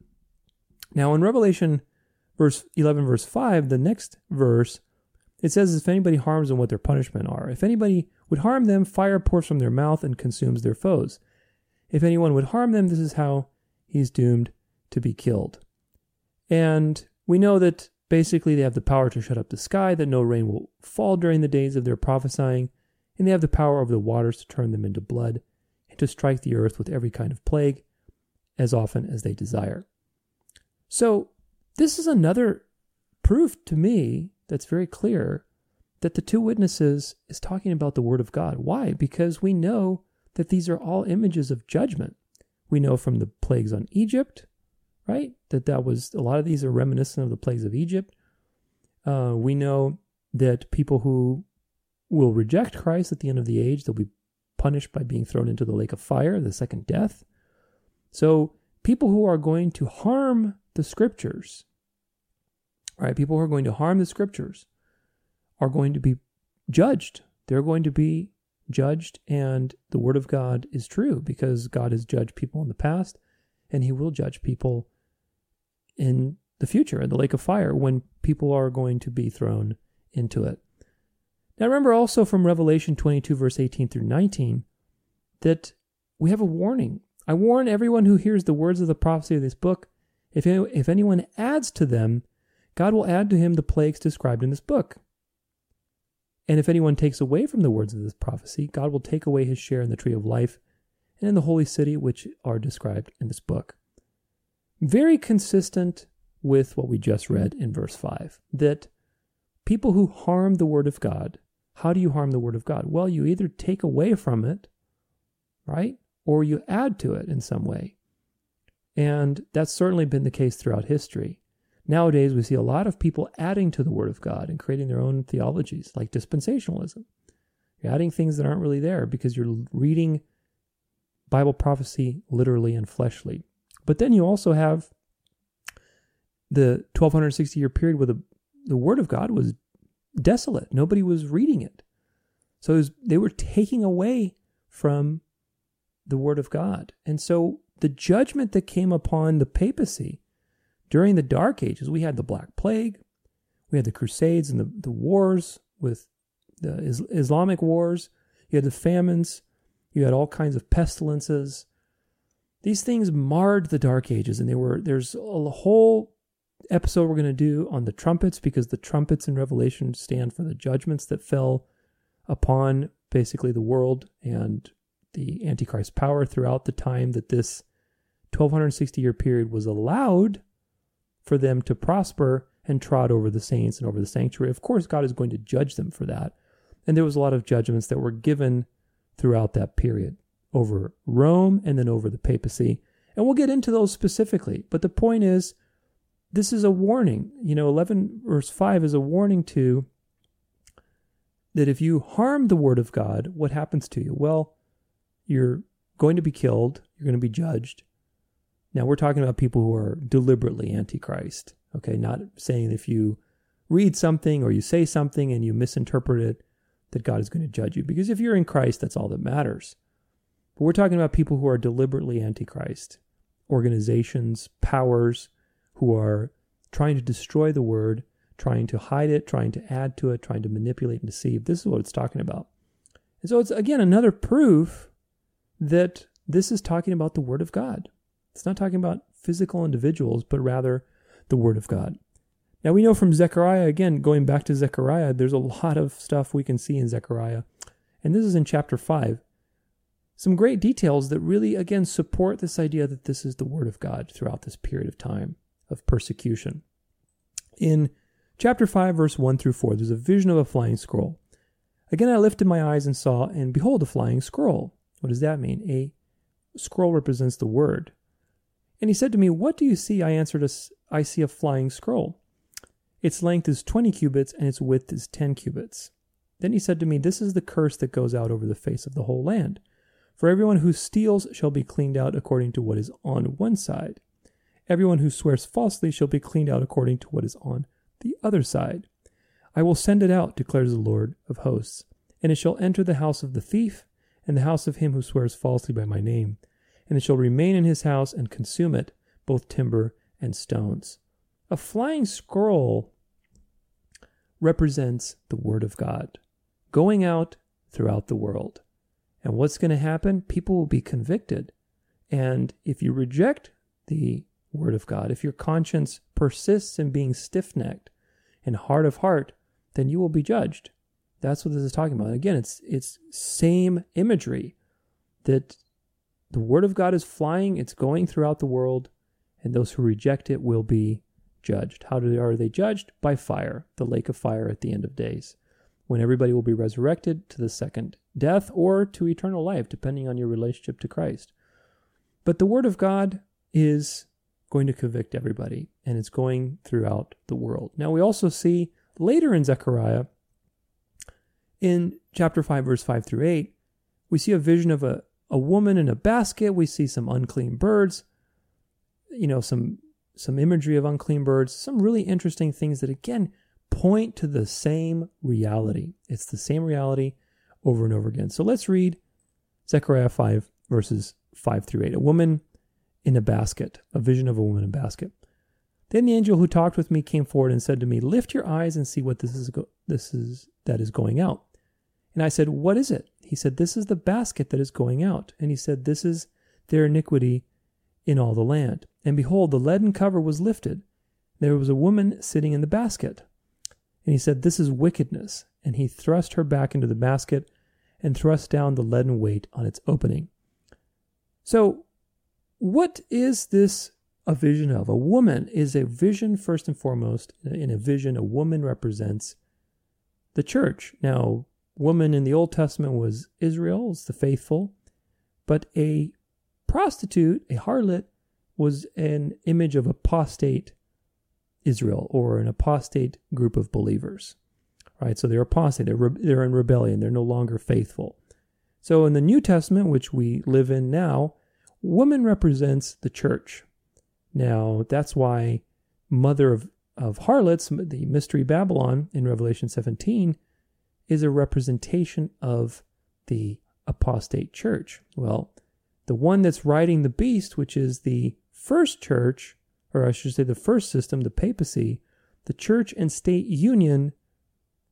Now in Revelation verse 11 verse 5, the next verse, it says if anybody harms them what their punishment are. If anybody would harm them, fire pours from their mouth and consumes their foes. If anyone would harm them, this is how he's doomed to be killed. And we know that Basically, they have the power to shut up the sky, that no rain will fall during the days of their prophesying, and they have the power over the waters to turn them into blood, and to strike the earth with every kind of plague as often as they desire. So, this is another proof to me that's very clear that the two witnesses is talking about the Word of God. Why? Because we know that these are all images of judgment. We know from the plagues on Egypt, right? That that was a lot of these are reminiscent of the plagues of Egypt. Uh, we know that people who will reject Christ at the end of the age, they'll be punished by being thrown into the lake of fire, the second death. So people who are going to harm the scriptures, right? People who are going to harm the scriptures are going to be judged. They're going to be judged, and the word of God is true because God has judged people in the past, and He will judge people in the future in the lake of fire when people are going to be thrown into it. Now, remember also from Revelation 22, verse 18 through 19, that we have a warning. I warn everyone who hears the words of the prophecy of this book. If, if anyone adds to them, God will add to him the plagues described in this book. And if anyone takes away from the words of this prophecy, God will take away his share in the tree of life and in the holy city which are described in this book very consistent with what we just read in verse 5 that people who harm the word of God, how do you harm the word of God? Well, you either take away from it, right? Or you add to it in some way. And that's certainly been the case throughout history. Nowadays, we see a lot of people adding to the Word of God and creating their own theologies, like dispensationalism. You're adding things that aren't really there because you're reading Bible prophecy literally and fleshly. But then you also have the 1260 year period where the, the word of God was desolate. Nobody was reading it. So it was, they were taking away from the word of God. And so the judgment that came upon the papacy during the Dark Ages, we had the Black Plague, we had the Crusades and the, the wars with the Islamic wars, you had the famines, you had all kinds of pestilences, these things marred the dark ages and they were there's a whole episode we're going to do on the trumpets because the trumpets in revelation stand for the judgments that fell upon basically the world and the antichrist power throughout the time that this 1260 year period was allowed for them to prosper and trod over the saints and over the sanctuary of course god is going to judge them for that and there was a lot of judgments that were given throughout that period over Rome and then over the papacy. And we'll get into those specifically. But the point is, this is a warning. You know, 11 verse 5 is a warning to that if you harm the word of God, what happens to you? Well, you're going to be killed, you're going to be judged. Now, we're talking about people who are deliberately antichrist, okay? Not saying if you read something or you say something and you misinterpret it, that God is going to judge you. Because if you're in Christ, that's all that matters. But we're talking about people who are deliberately antichrist, organizations, powers who are trying to destroy the word, trying to hide it, trying to add to it, trying to manipulate and deceive. This is what it's talking about. And so it's again another proof that this is talking about the word of God. It's not talking about physical individuals, but rather the word of God. Now we know from Zechariah, again, going back to Zechariah, there's a lot of stuff we can see in Zechariah. And this is in chapter 5. Some great details that really, again, support this idea that this is the Word of God throughout this period of time of persecution. In chapter 5, verse 1 through 4, there's a vision of a flying scroll. Again, I lifted my eyes and saw, and behold, a flying scroll. What does that mean? A scroll represents the Word. And he said to me, What do you see? I answered, I see a flying scroll. Its length is 20 cubits and its width is 10 cubits. Then he said to me, This is the curse that goes out over the face of the whole land. For everyone who steals shall be cleaned out according to what is on one side. Everyone who swears falsely shall be cleaned out according to what is on the other side. I will send it out, declares the Lord of hosts, and it shall enter the house of the thief and the house of him who swears falsely by my name, and it shall remain in his house and consume it, both timber and stones. A flying scroll represents the Word of God going out throughout the world. And what's going to happen? People will be convicted. And if you reject the Word of God, if your conscience persists in being stiff necked and hard of heart, then you will be judged. That's what this is talking about. And Again, it's it's same imagery that the word of God is flying, it's going throughout the world, and those who reject it will be judged. How do they, are they judged? By fire, the lake of fire at the end of days, when everybody will be resurrected to the second death or to eternal life, depending on your relationship to Christ. But the Word of God is going to convict everybody, and it's going throughout the world. Now, we also see later in Zechariah, in chapter 5, verse 5 through 8, we see a vision of a, a woman in a basket. We see some unclean birds, you know, some some imagery of unclean birds, some really interesting things that again point to the same reality. It's the same reality over and over again. So let's read Zechariah 5, verses 5 through 8. A woman in a basket, a vision of a woman in a basket. Then the angel who talked with me came forward and said to me, Lift your eyes and see what this is, go- this is that is going out. And I said, What is it? He said, This is the basket that is going out. And he said, This is their iniquity in all the land. And behold, the leaden cover was lifted. There was a woman sitting in the basket. And he said, This is wickedness. And he thrust her back into the basket and thrust down the leaden weight on its opening. So, what is this a vision of? A woman is a vision, first and foremost. In a vision, a woman represents the church. Now, woman in the Old Testament was Israel, it's the faithful, but a prostitute, a harlot, was an image of apostate Israel or an apostate group of believers. Right? So they're apostate, they're, re- they're in rebellion, they're no longer faithful. So in the New Testament, which we live in now, woman represents the church. Now, that's why mother of, of harlots, the mystery Babylon in Revelation 17, is a representation of the apostate church. Well, the one that's riding the beast, which is the first church, or I should say the first system, the papacy, the church and state union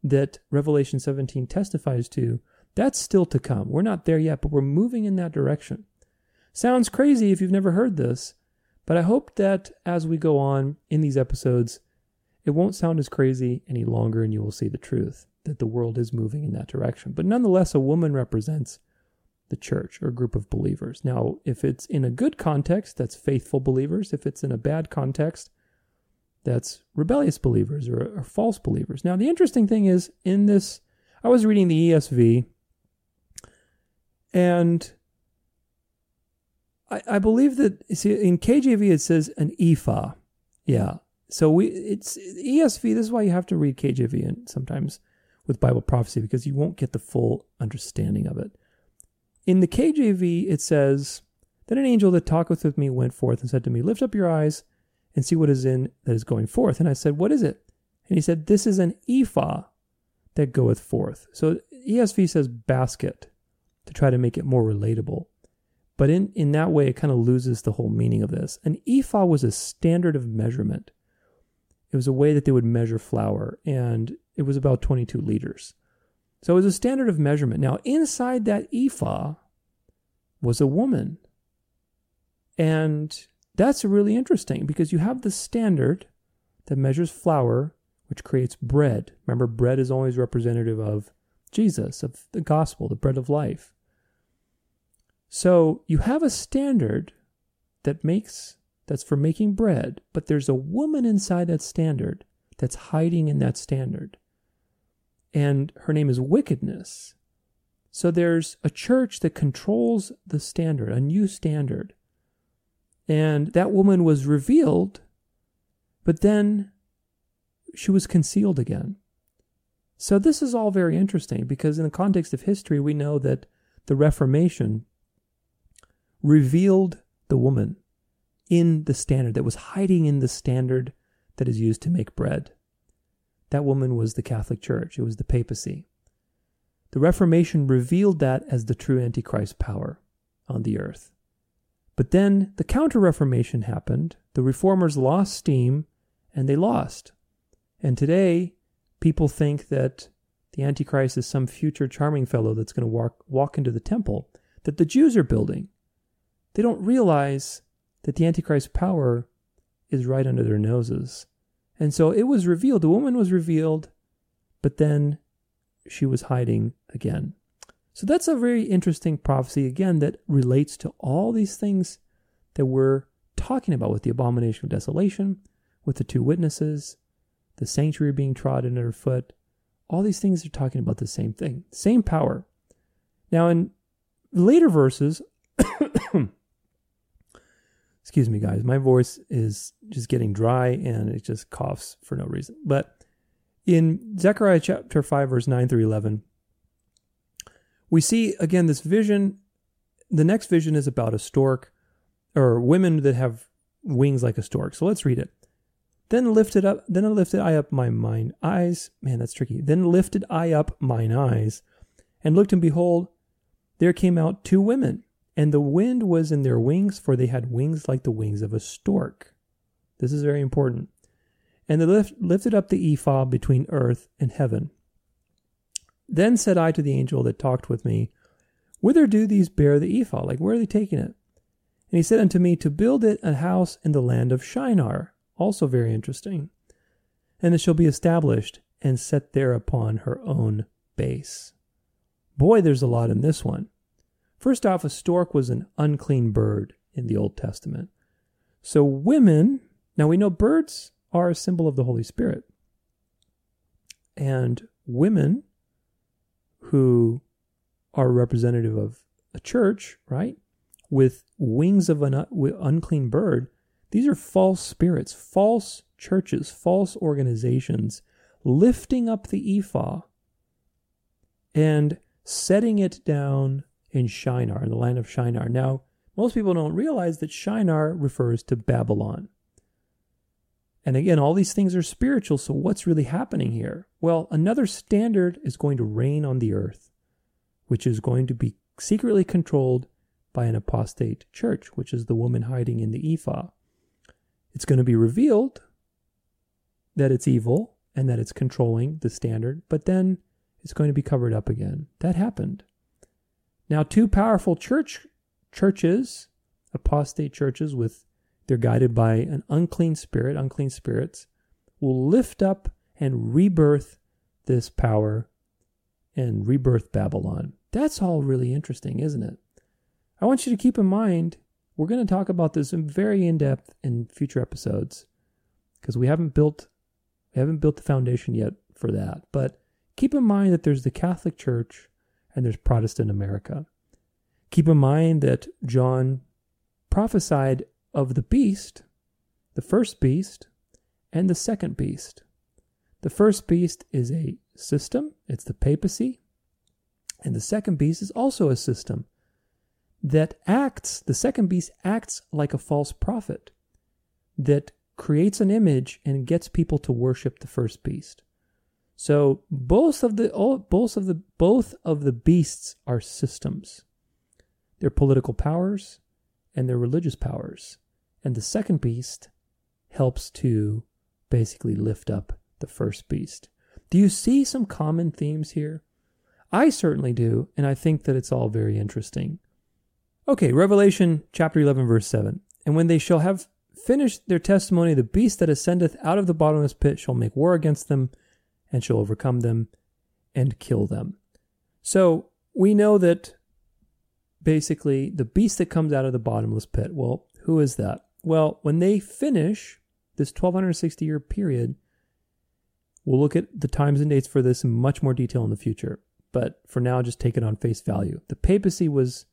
that Revelation 17 testifies to, that's still to come. We're not there yet, but we're moving in that direction. Sounds crazy if you've never heard this, but I hope that as we go on in these episodes, it won't sound as crazy any longer and you will see the truth that the world is moving in that direction. But nonetheless, a woman represents the church or group of believers. Now, if it's in a good context, that's faithful believers. If it's in a bad context, that's rebellious believers or, or false believers. Now, the interesting thing is in this, I was reading the ESV, and I, I believe that see in KJV it says an ephah. Yeah. So we it's ESV. This is why you have to read KJV and sometimes with Bible prophecy because you won't get the full understanding of it. In the KJV, it says, Then an angel that talketh with me went forth and said to me, Lift up your eyes and see what is in that is going forth. And I said, What is it? And he said, This is an ephah that goeth forth. So ESV says basket to try to make it more relatable. But in, in that way, it kind of loses the whole meaning of this. An ephah was a standard of measurement. It was a way that they would measure flour, and it was about 22 liters. So it was a standard of measurement. Now, inside that ephah was a woman. And that's really interesting because you have the standard that measures flour, which creates bread. Remember, bread is always representative of Jesus, of the gospel, the bread of life. So you have a standard that makes that's for making bread, but there's a woman inside that standard that's hiding in that standard. And her name is wickedness. So there's a church that controls the standard, a new standard. And that woman was revealed, but then she was concealed again. So this is all very interesting because in the context of history, we know that the Reformation revealed the woman in the standard that was hiding in the standard that is used to make bread. That woman was the Catholic Church, it was the papacy. The Reformation revealed that as the true Antichrist power on the earth. But then the Counter Reformation happened, the reformers lost steam, and they lost. And today, people think that the Antichrist is some future charming fellow that's going to walk, walk into the temple that the Jews are building. They don't realize that the Antichrist power is right under their noses. And so it was revealed, the woman was revealed, but then she was hiding again. So that's a very interesting prophecy, again, that relates to all these things that we're talking about with the abomination of desolation, with the two witnesses, the sanctuary being trodden underfoot. All these things are talking about the same thing, same power. Now, in later verses, excuse me, guys, my voice is just getting dry and it just coughs for no reason. But in Zechariah chapter 5, verse 9 through 11, we see again this vision. The next vision is about a stork or women that have wings like a stork. So let's read it. Then lifted up, then I lifted I up my mine eyes. Man, that's tricky. Then lifted I up mine eyes and looked, and behold, there came out two women, and the wind was in their wings, for they had wings like the wings of a stork. This is very important. And they lift, lifted up the ephah between earth and heaven. Then said I to the angel that talked with me, Whither do these bear the ephah? Like, where are they taking it? And he said unto me, To build it a house in the land of Shinar also very interesting. And it shall be established and set there upon her own base. Boy, there's a lot in this one. First off, a stork was an unclean bird in the Old Testament. So women, now we know birds are a symbol of the Holy Spirit. And women who are representative of a church, right, with wings of an unclean bird, these are false spirits, false churches, false organizations lifting up the ephah and setting it down in Shinar, in the land of Shinar. Now, most people don't realize that Shinar refers to Babylon. And again, all these things are spiritual, so what's really happening here? Well, another standard is going to reign on the earth, which is going to be secretly controlled by an apostate church, which is the woman hiding in the ephah. It's going to be revealed that it's evil and that it's controlling the standard, but then it's going to be covered up again. That happened. Now, two powerful church churches, apostate churches with they're guided by an unclean spirit, unclean spirits, will lift up and rebirth this power and rebirth Babylon. That's all really interesting, isn't it? I want you to keep in mind we're going to talk about this very in depth in future episodes because we haven't built we haven't built the foundation yet for that. But keep in mind that there's the Catholic Church and there's Protestant America. Keep in mind that John prophesied of the beast, the first beast, and the second beast. The first beast is a system, it's the papacy, and the second beast is also a system, that acts, the second beast acts like a false prophet that creates an image and gets people to worship the first beast. So both of the both of the both of the beasts are systems. They're political powers and they're religious powers. And the second beast helps to basically lift up the first beast. Do you see some common themes here? I certainly do, and I think that it's all very interesting. Okay, Revelation chapter 11, verse 7. And when they shall have finished their testimony, the beast that ascendeth out of the bottomless pit shall make war against them and shall overcome them and kill them. So we know that basically the beast that comes out of the bottomless pit, well, who is that? Well, when they finish this 1260 year period, we'll look at the times and dates for this in much more detail in the future. But for now, just take it on face value. The papacy was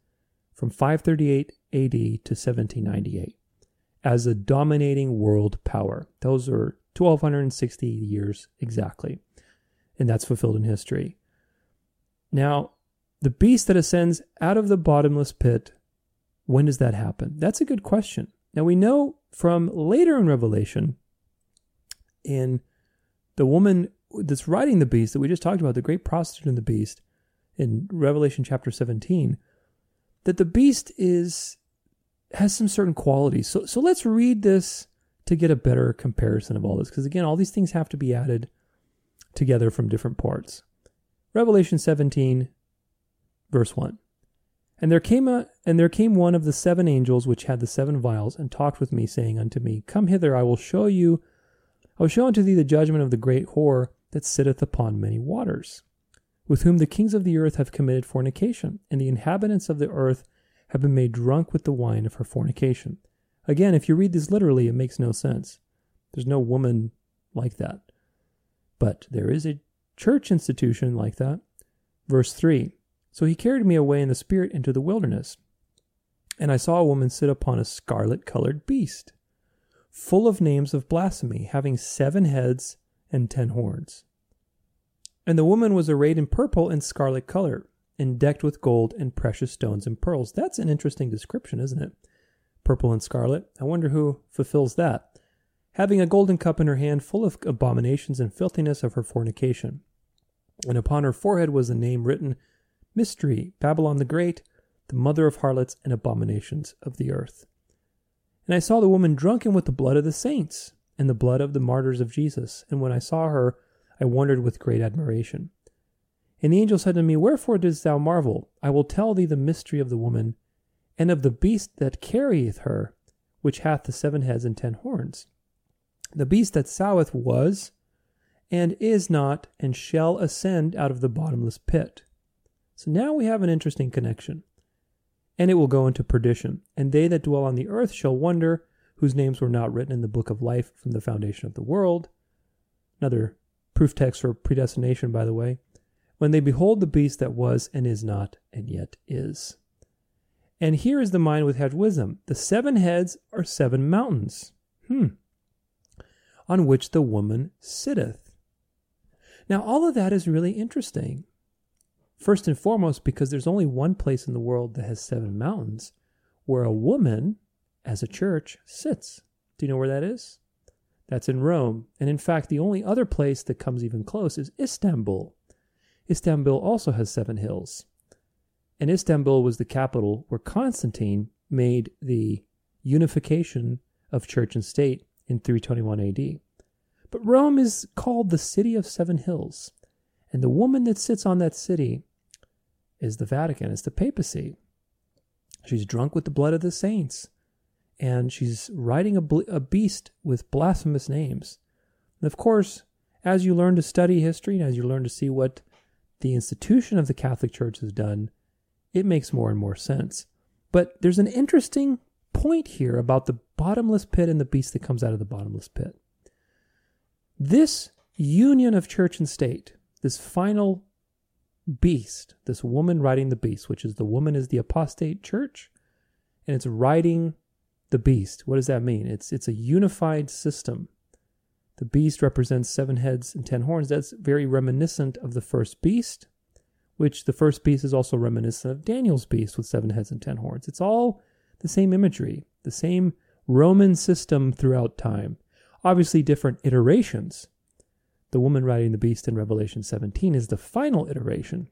from 538 AD to 1798 as a dominating world power. Those are 1260 years exactly. And that's fulfilled in history. Now, the beast that ascends out of the bottomless pit, when does that happen? That's a good question. Now, we know from later in Revelation, in the woman that's riding the beast that we just talked about, the great prostitute and the beast, in Revelation chapter 17, that the beast is has some certain qualities. So so let's read this to get a better comparison of all this because again all these things have to be added together from different parts. Revelation 17 verse 1. And there came a and there came one of the seven angels which had the seven vials and talked with me saying unto me come hither I will show you I will show unto thee the judgment of the great whore that sitteth upon many waters with whom the kings of the earth have committed fornication and the inhabitants of the earth have been made drunk with the wine of her fornication. Again, if you read this literally, it makes no sense. There's no woman like that. But there is a church institution like that. Verse 3 So he carried me away in the spirit into the wilderness, and I saw a woman sit upon a scarlet colored beast, full of names of blasphemy, having seven heads and ten horns. And the woman was arrayed in purple and scarlet color and decked with gold and precious stones and pearls. That's an interesting description, isn't it? Purple and scarlet. I wonder who fulfills that. Having a golden cup in her hand full of abominations and filthiness of her fornication. And upon her forehead was a name written Mystery, Babylon the Great, the mother of harlots and abominations of the earth. And I saw the woman drunken with the blood of the saints and the blood of the martyrs of Jesus. And when I saw her, I wondered with great admiration. And the angel said to me, Wherefore didst thou marvel? I will tell thee the mystery of the woman, and of the beast that carrieth her, which hath the seven heads and ten horns. The beast that soweth was, and is not, and shall ascend out of the bottomless pit. So now we have an interesting connection. And it will go into perdition, and they that dwell on the earth shall wonder, whose names were not written in the book of life from the foundation of the world. Another proof text for predestination, by the way when they behold the beast that was and is not and yet is. And here is the mind which hath wisdom. The seven heads are seven mountains, hmm, on which the woman sitteth. Now, all of that is really interesting. First and foremost, because there's only one place in the world that has seven mountains where a woman, as a church, sits. Do you know where that is? That's in Rome. And in fact, the only other place that comes even close is Istanbul. Istanbul also has seven hills. And Istanbul was the capital where Constantine made the unification of church and state in 321 AD. But Rome is called the city of seven hills. And the woman that sits on that city is the Vatican, it's the papacy. She's drunk with the blood of the saints. And she's riding a, a beast with blasphemous names. And of course, as you learn to study history and as you learn to see what the institution of the Catholic Church has done, it makes more and more sense. But there's an interesting point here about the bottomless pit and the beast that comes out of the bottomless pit. This union of church and state, this final beast, this woman riding the beast, which is the woman is the apostate church, and it's riding the beast. What does that mean? It's it's a unified system. The beast represents seven heads and ten horns. That's very reminiscent of the first beast, which the first beast is also reminiscent of Daniel's beast with seven heads and ten horns. It's all the same imagery, the same Roman system throughout time. Obviously, different iterations. The woman riding the beast in Revelation 17 is the final iteration,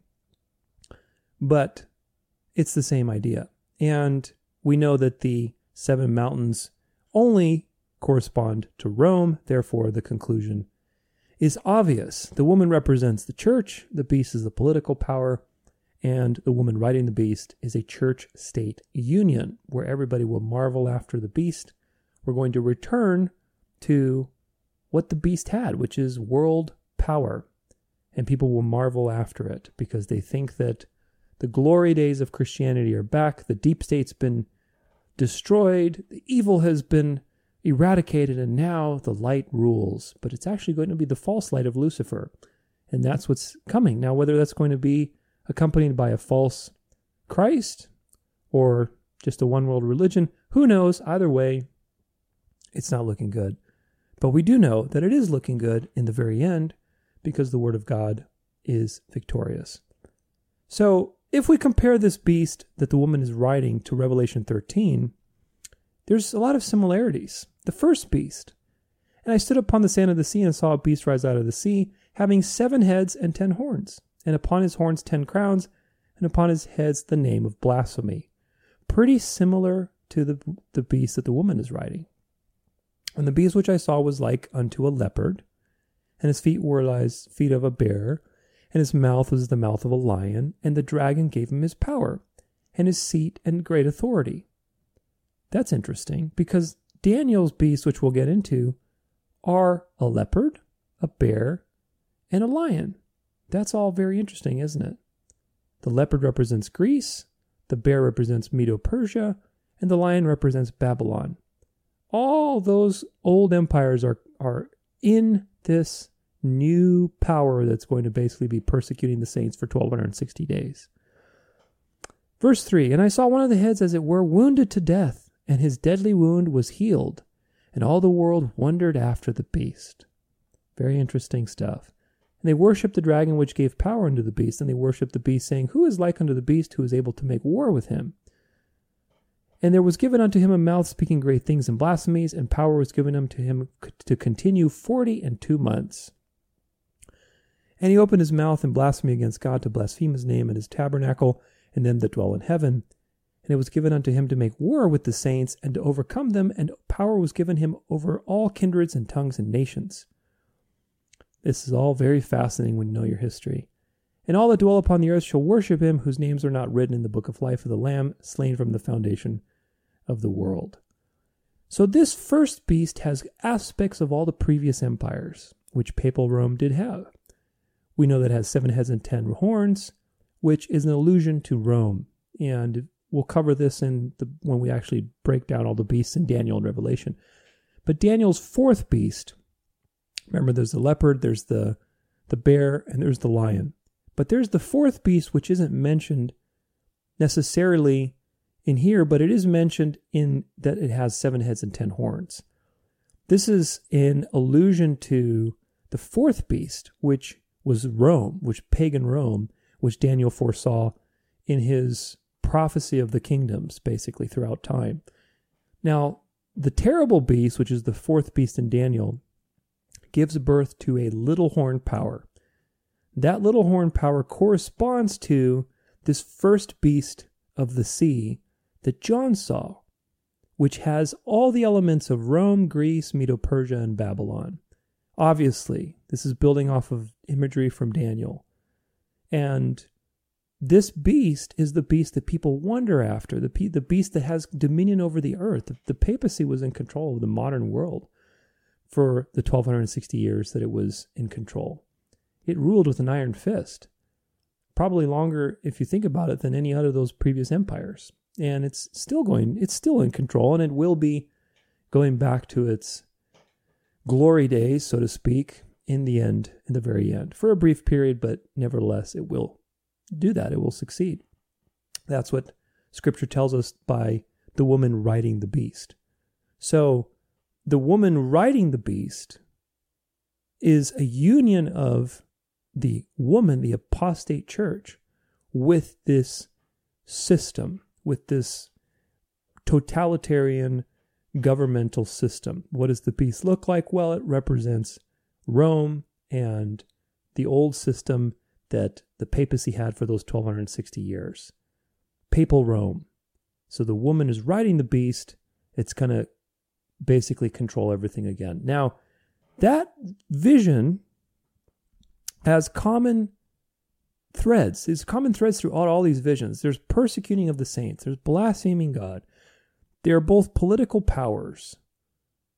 but it's the same idea. And we know that the seven mountains only correspond to Rome. Therefore, the conclusion is obvious. The woman represents the church, the beast is the political power, and the woman riding the beast is a church state union where everybody will marvel after the beast, we're going to return to what the beast had, which is world power. And people will marvel after it because they think that the glory days of Christianity are back. The deep state's been destroyed. The evil has been eradicated. And now the light rules. But it's actually going to be the false light of Lucifer. And that's what's coming. Now, whether that's going to be accompanied by a false Christ or just a one world religion, who knows? Either way, it's not looking good. But we do know that it is looking good in the very end because the Word of God is victorious. So, if we compare this beast that the woman is riding to Revelation 13, there's a lot of similarities. The first beast, and I stood upon the sand of the sea and saw a beast rise out of the sea, having seven heads and ten horns, and upon his horns ten crowns, and upon his heads the name of blasphemy. Pretty similar to the, the beast that the woman is riding. And the beast which I saw was like unto a leopard, and his feet were as feet of a bear, and his mouth was the mouth of a lion, and the dragon gave him his power, and his seat and great authority. That's interesting because Daniel's beasts, which we'll get into, are a leopard, a bear, and a lion. That's all very interesting, isn't it? The leopard represents Greece, the bear represents Medo Persia, and the lion represents Babylon all those old empires are are in this new power that's going to basically be persecuting the saints for 1260 days. Verse 3 And I saw one of the heads, as it were, wounded to death, and his deadly wound was healed, and all the world wondered after the beast. Very interesting stuff. And they worshipped the dragon which gave power unto the beast, and they worshipped the beast, saying, Who is like unto the beast who is able to make war with him? And there was given unto him a mouth speaking great things and blasphemies, and power was given unto him to continue forty and two months. And he opened his mouth in blasphemy against God to blaspheme his name and his tabernacle and them that dwell in heaven. And it was given unto him to make war with the saints and to overcome them, and power was given him over all kindreds and tongues and nations. This is all very fascinating when you know your history. And all that dwell upon the earth shall worship him, whose names are not written in the book of life of the Lamb, slain from the foundation of the world. So this first beast has aspects of all the previous empires, which papal Rome did have. We know that it has seven heads and ten horns, which is an allusion to Rome. And we'll cover this in the when we actually break down all the beasts in Daniel and Revelation. But Daniel's fourth beast, remember there's the leopard, there's the the bear, and there's the lion. But there's the fourth beast, which isn't mentioned necessarily in here, but it is mentioned in that it has seven heads and ten horns. This is in allusion to the fourth beast, which was Rome, which pagan Rome, which Daniel foresaw in his prophecy of the kingdoms, basically throughout time. Now, the terrible beast, which is the fourth beast in Daniel, gives birth to a little horn power. That little horn power corresponds to this first beast of the sea that John saw, which has all the elements of Rome, Greece, Medo Persia, and Babylon. Obviously, this is building off of imagery from Daniel. And this beast is the beast that people wonder after, the, the beast that has dominion over the earth. The, the papacy was in control of the modern world for the 1260 years that it was in control. It ruled with an iron fist, probably longer, if you think about it, than any other of those previous empires and it's still going it's still in control and it will be going back to its glory days so to speak in the end in the very end for a brief period but nevertheless it will do that it will succeed that's what scripture tells us by the woman riding the beast so the woman riding the beast is a union of the woman the apostate church with this system with this totalitarian governmental system. What does the beast look like? Well, it represents Rome and the old system that the papacy had for those 1260 years. Papal Rome. So the woman is riding the beast. It's going to basically control everything again. Now, that vision has common threads. There's common threads throughout all these visions. There's persecuting of the saints. There's blaspheming God. They are both political powers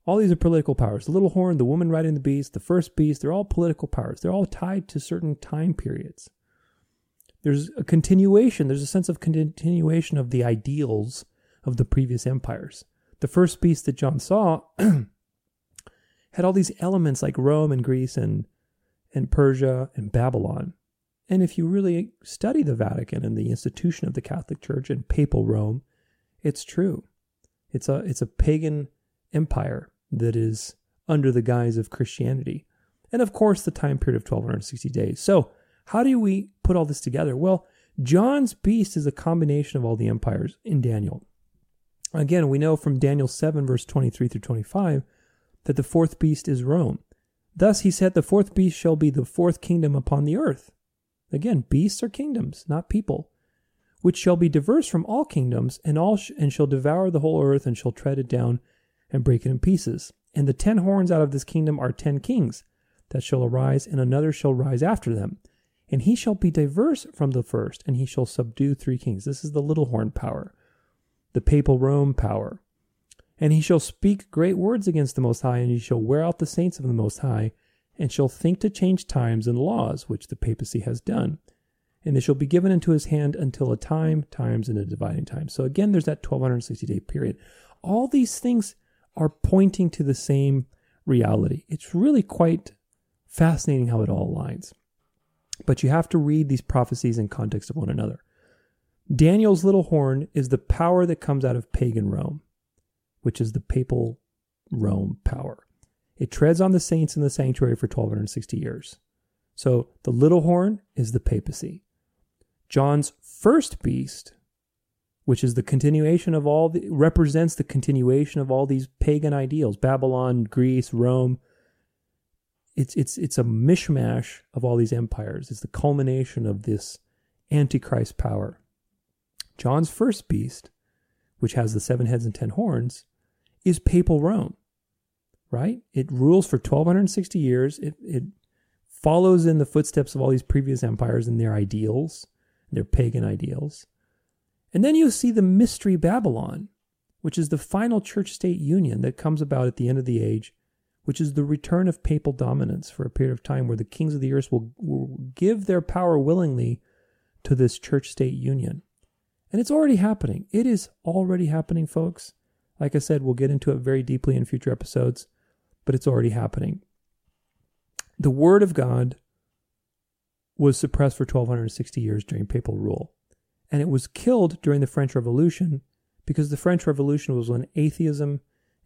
All these are political powers. The little horn, the woman riding the beast, the first beast, they're all political powers. They're all tied to certain time periods. There's a continuation, there's a sense of continuation of the ideals of the previous empires. The first beast that John saw had all these elements like Rome and Greece and, and Persia and Babylon. And if you really study the Vatican and the institution of the Catholic Church and papal Rome, it's true. It's a it's a pagan empire that is under the guise of Christianity. And of course, the time period of 1260 days. So, how do we put all this together? Well, John's beast is a combination of all the empires in Daniel. Again, we know from Daniel 7, verse 23 through 25, that the fourth beast is Rome. Thus he said, The fourth beast shall be the fourth kingdom upon the earth. Again, beasts are kingdoms, not people, which shall be diverse from all kingdoms, and all sh- and shall devour the whole earth, and shall tread it down, and break it in pieces. And the ten horns out of this kingdom are ten kings that shall arise, and another shall rise after them. And he shall be diverse from the first, and he shall subdue three kings. This is the little horn power, the papal Rome power. And he shall speak great words against the Most High, and he shall wear out the saints of the Most High, and shall think to change times and laws, which the papacy has done. And they shall be given into his hand until a time, times, and a dividing time. So again, there's that 1260 day period. All these things are pointing to the same reality. It's really quite fascinating how it all aligns. But you have to read these prophecies in context of one another. Daniel's little horn is the power that comes out of pagan Rome, which is the papal Rome power. It treads on the saints in the sanctuary for 1260 years. So the little horn is the papacy. John's first beast which is the continuation of all the represents the continuation of all these pagan ideals babylon greece rome. It's it's it's a mishmash of all these empires. It's the culmination of this antichrist power. John's first beast which has the seven heads and ten horns is papal rome right? It rules for 1260 years. It it follows in the footsteps of all these previous empires and their ideals their pagan ideals and then you see the mystery Babylon, which is the final church state union that comes about at the end of the age, which is the return of papal dominance for a period of time where the kings of the earth will, will give their power willingly to this church state union. And it's already happening. It is already happening, folks. Like I said, we'll get into it very deeply in future episodes, but it's already happening. The Word of God was suppressed for 1260 years during papal rule and it was killed during the French Revolution because the French Revolution was when atheism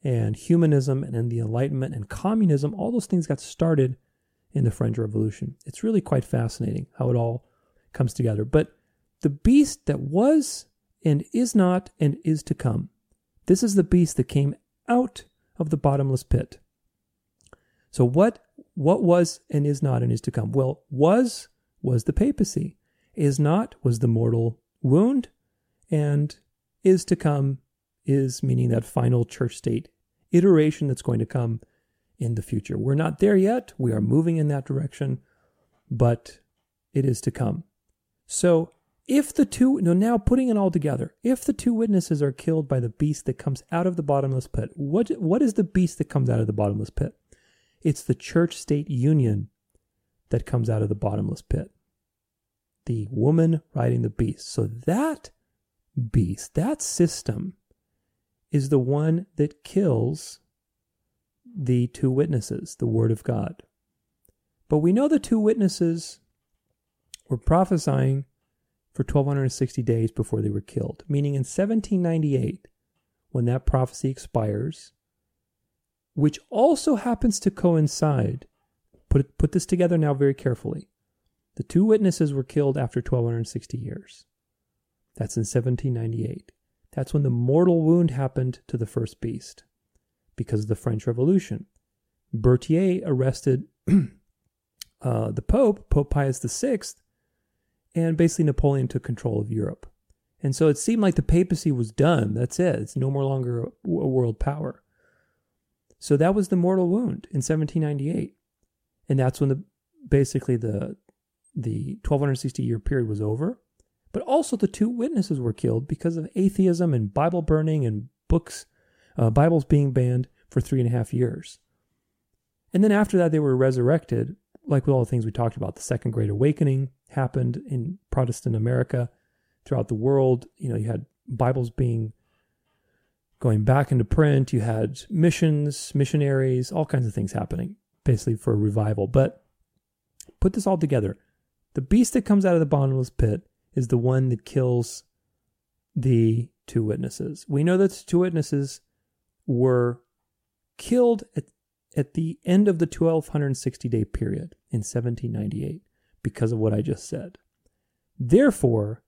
and humanism and the Enlightenment and communism, all those things got started in the French Revolution. It's really quite fascinating how it all comes together. But the beast that was and is not and is to come, this is the beast that came out of the bottomless pit. So what what was and is not and is to come? Well, was was the papacy. Is not was the mortal wound, and is to come is meaning that final church state iteration that's going to come in the future. We're not there yet. We are moving in that direction, but it is to come. So if the two, no, now putting it all together, if the two witnesses are killed by the beast that comes out of the bottomless pit, what, what is the beast that comes out of the bottomless pit? It's the church state union that comes out of the bottomless pit the woman riding the beast. So that beast, that system, is the one that kills the two witnesses, the Word of God. But we know the two witnesses were prophesying for 1260 days before they were killed, meaning in 1798, when that prophecy expires, which also happens to coincide, put, put this together now very carefully. The two witnesses were killed after 1260 years. That's in 1798. That's when the mortal wound happened to the first beast because of the French Revolution. Berthier arrested uh, the Pope, Pope Pius VI, and basically Napoleon took control of Europe. And so it seemed like the papacy was done. That's it. It's no more longer a, world power. So that was the mortal wound in 1798. And that's when the basically the the 1260 year period was over, but also the two witnesses were killed because of atheism and Bible burning and books, uh, Bibles being banned for three and a half years. And then after that, they were resurrected, like with all the things we talked about. The Second Great Awakening happened in Protestant America throughout the world. You know, you had Bibles being going back into print, you had missions, missionaries, all kinds of things happening, basically for a revival. But put this all together. The beast that comes out of the bottomless pit is the one that kills the two witnesses. We know that the two witnesses were killed at, at the end of the 1260 day period in 1798 because of what I just said. Therefore,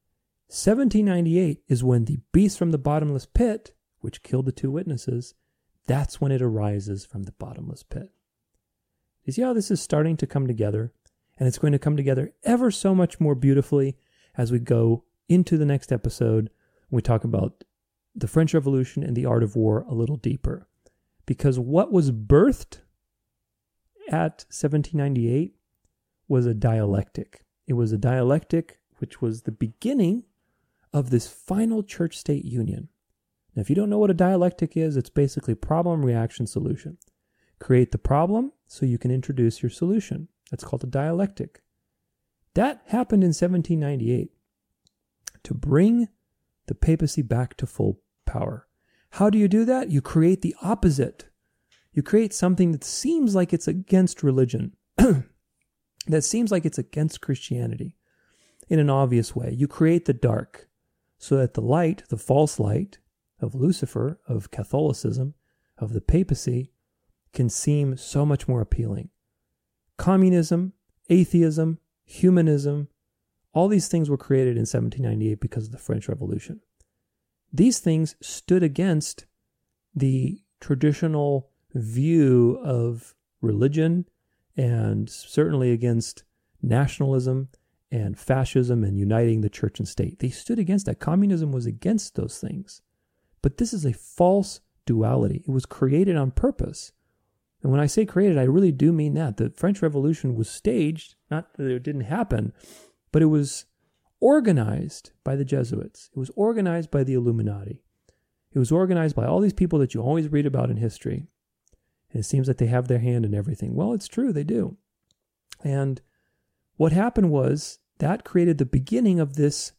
1798 is when the beast from the bottomless pit, which killed the two witnesses, that's when it arises from the bottomless pit. You see how this is starting to come together? And it's going to come together ever so much more beautifully as we go into the next episode. We talk about the French Revolution and the art of war a little deeper. Because what was birthed at 1798 was a dialectic. It was a dialectic which was the beginning of this final church state union. Now, if you don't know what a dialectic is, it's basically problem, reaction, solution. Create the problem so you can introduce your solution. That's called a dialectic. That happened in 1798 to bring the papacy back to full power. How do you do that? You create the opposite. You create something that seems like it's against religion, that seems like it's against Christianity in an obvious way. You create the dark so that the light, the false light of Lucifer, of Catholicism, of the papacy, can seem so much more appealing. Communism, atheism, humanism, all these things were created in 1798 because of the French Revolution. These things stood against the traditional view of religion and certainly against nationalism and fascism and uniting the church and state. They stood against that. Communism was against those things. But this is a false duality. It was created on purpose and when I say created, I really do mean that. The French Revolution was staged, not that it didn't happen, but it was organized by the Jesuits. It was organized by the Illuminati. It was organized by all these people that you always read about in history. And it seems that they have their hand in everything. Well, it's true, they do. And what happened was that created the beginning of this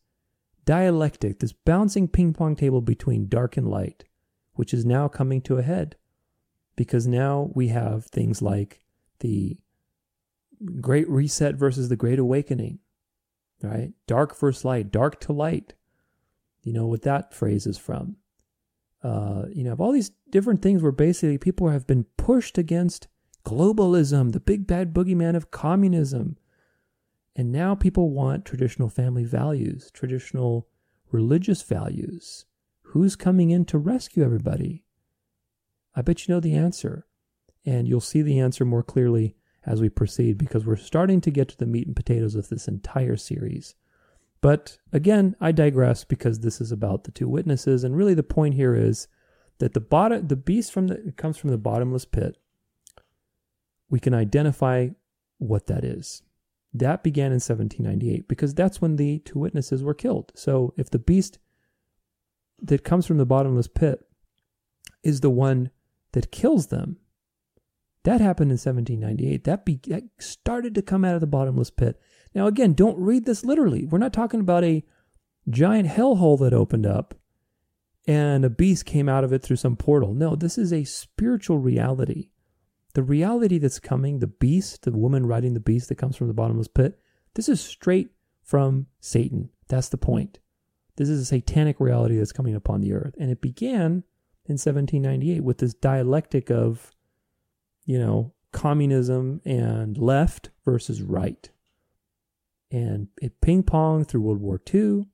dialectic, this bouncing ping pong table between dark and light, which is now coming to a head because now we have things like the Great Reset versus the Great Awakening, right? Dark versus light, dark to light. You know what that phrase is from. Uh, you know, all these different things where basically people have been pushed against globalism, the big bad boogeyman of communism. And now people want traditional family values, traditional religious values. Who's coming in to rescue everybody? I bet you know the answer. And you'll see the answer more clearly as we proceed because we're starting to get to the meat and potatoes of this entire series. But again, I digress because this is about the two witnesses, and really the point here is that the bottom, the beast from the comes from the bottomless pit. We can identify what that is. That began in 1798 because that's when the two witnesses were killed. So if the beast that comes from the bottomless pit is the one that kills them. That happened in 1798. That, be, that started to come out of the bottomless pit. Now, again, don't read this literally. We're not talking about a giant hellhole that opened up and a beast came out of it through some portal. No, this is a spiritual reality. The reality that's coming, the beast, the woman riding the beast that comes from the bottomless pit, this is straight from Satan. That's the point. This is a satanic reality that's coming upon the earth. And it began in 1798 with this dialectic of, you know, communism and left versus right. And it ping ponged through World War II,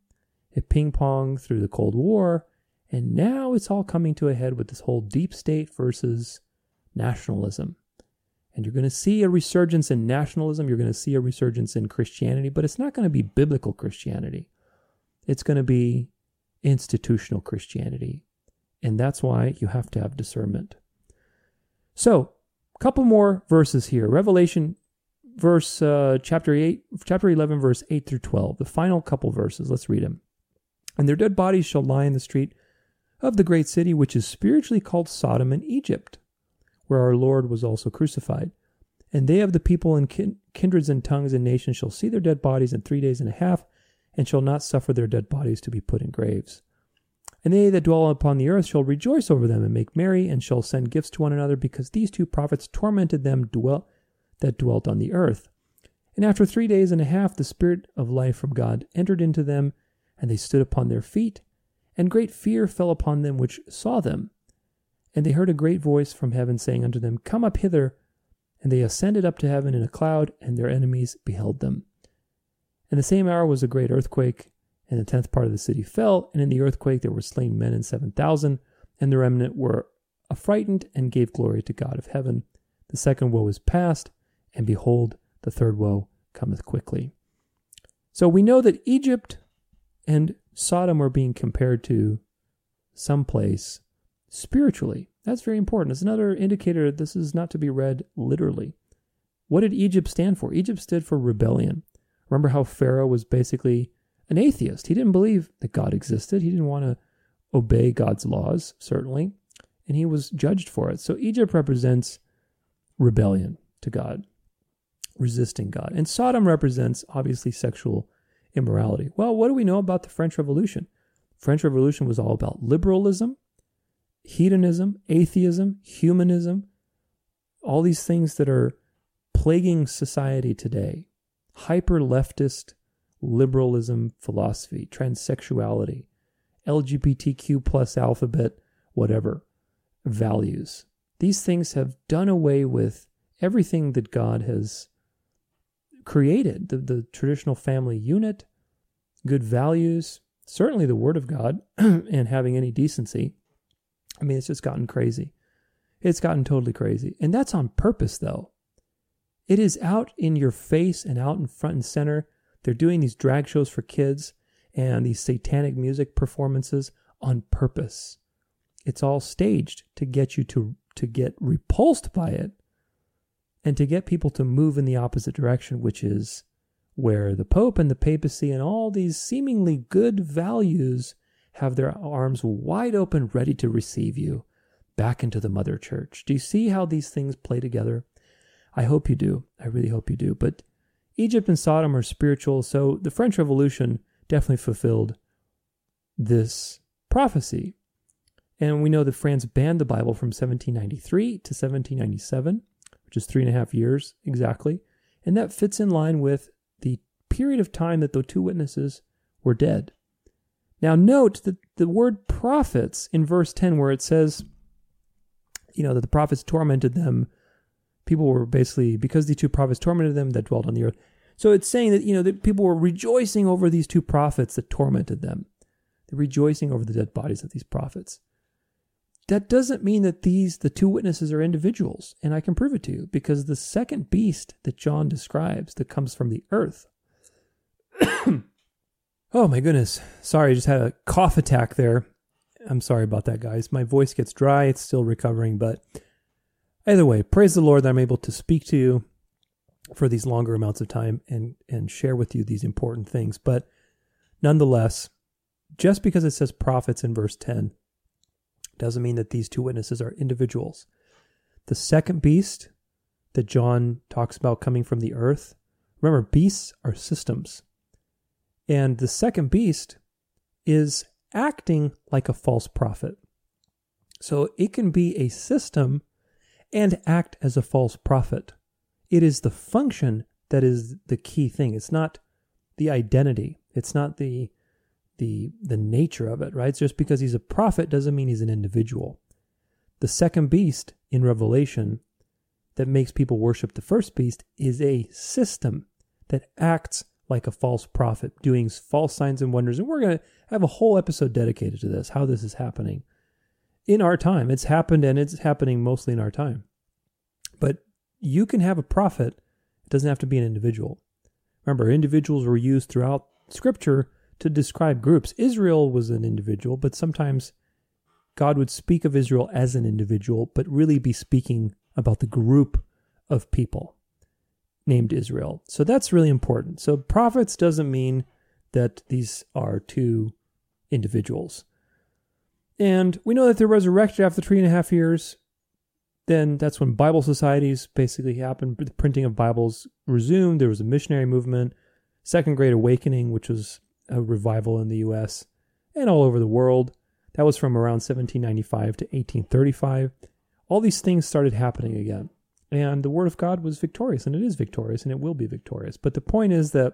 it ping ponged through the Cold War, and now it's all coming to a head with this whole deep state versus nationalism. And you're going to see a resurgence in nationalism, you're going to see a resurgence in Christianity, but it's not going to be biblical Christianity. It's going to be institutional Christianity. And that's why you have to have discernment. So, a couple more verses here. Revelation verse uh, chapter 8 chapter 11 verse 8 through 12. The final couple verses. Let's read them. And their dead bodies shall lie in the street of the great city which is spiritually called Sodom and Egypt, where our Lord was also crucified. And they of the people and kin- kindreds and tongues and nations shall see their dead bodies in three days and a half, and shall not suffer their dead bodies to be put in graves. And they that dwell upon the earth shall rejoice over them and make merry, and shall send gifts to one another, because these two prophets tormented them that dwelt on the earth. And after three days and a half, the Spirit of life from God entered into them, and they stood upon their feet, and great fear fell upon them which saw them. And they heard a great voice from heaven saying unto them, Come up hither. And they ascended up to heaven in a cloud, and their enemies beheld them. And the same hour was a great earthquake, and the tenth part of the city fell, and in the earthquake there were slain men and seven thousand, and the remnant were affrighted and gave glory to God of heaven. The second woe is past, and behold, the third woe cometh quickly. So we know that Egypt and Sodom are being compared to some place spiritually. That's very important. It's another indicator that this is not to be read literally. What did Egypt stand for? Egypt stood for rebellion. Remember how Pharaoh was basically an atheist. He didn't believe that God existed. He didn't want to obey God's laws, certainly, and he was judged for it. So Egypt represents rebellion to God, resisting God. And Sodom represents obviously sexual immorality. Well, what do we know about the French Revolution? French Revolution was all about liberalism, hedonism, atheism, humanism, all these things that are plaguing society today. Hyper leftist liberalism philosophy, transsexuality, LGBTQ plus alphabet, whatever, values. These things have done away with everything that God has created the, the traditional family unit, good values, certainly the Word of God, and having any decency. I mean, it's just gotten crazy. It's gotten totally crazy. And that's on purpose, though. It is out in your face and out in front and center. They're doing these drag shows for kids and these satanic music performances on purpose. It's all staged to get you to, to get repulsed by it and to get people to move in the opposite direction, which is where the Pope and the papacy and all these seemingly good values have their arms wide open, ready to receive you back into the mother church. Do you see how these things play together? I hope you do. I really hope you do. But Egypt and Sodom are spiritual, so the French Revolution definitely fulfilled this prophecy. And we know that France banned the Bible from 1793 to 1797, which is three and a half years exactly. And that fits in line with the period of time that the two witnesses were dead. Now, note that the word prophets in verse 10, where it says, you know, that the prophets tormented them, people were basically, because the two prophets tormented them that dwelt on the earth. So it's saying that, you know, that people were rejoicing over these two prophets that tormented them. They're rejoicing over the dead bodies of these prophets. That doesn't mean that these, the two witnesses, are individuals. And I can prove it to you because the second beast that John describes that comes from the earth Oh my goodness. Sorry, I just had a cough attack there. I'm sorry about that, guys. My voice gets dry. It's still recovering, but either way, praise the Lord that I'm able to speak to you for these longer amounts of time and and share with you these important things. But nonetheless, just because it says prophets in verse 10 doesn't mean that these two witnesses are individuals. The second beast that John talks about coming from the earth, remember, beasts are systems. And the second beast is acting like a false prophet. So it can be a system and act as a false prophet. It is the function that is the key thing. It's not the identity. It's not the the the nature of it, right? Just because he's a prophet doesn't mean he's an individual. The second beast in Revelation that makes people worship the first beast is a system that acts like a false prophet, doing false signs and wonders. And we're going to have a whole episode dedicated to this, how this is happening in our time. It's happened and it's happening mostly in our time. But you can have a prophet, it doesn't have to be an individual. Remember, individuals were used throughout scripture to describe groups. Israel was an individual, but sometimes God would speak of Israel as an individual, but really be speaking about the group of people named Israel. So that's really important. So prophets doesn't mean that these are two individuals. And we know that they're resurrected after three and a half years. Then that's when Bible societies basically happened. The printing of Bibles resumed. There was a missionary movement, Second Great Awakening, which was a revival in the U.S. and all over the world. That was from around 1795 to 1835. All these things started happening again. And the Word of God was victorious, and it is victorious, and it will be victorious. But the point is that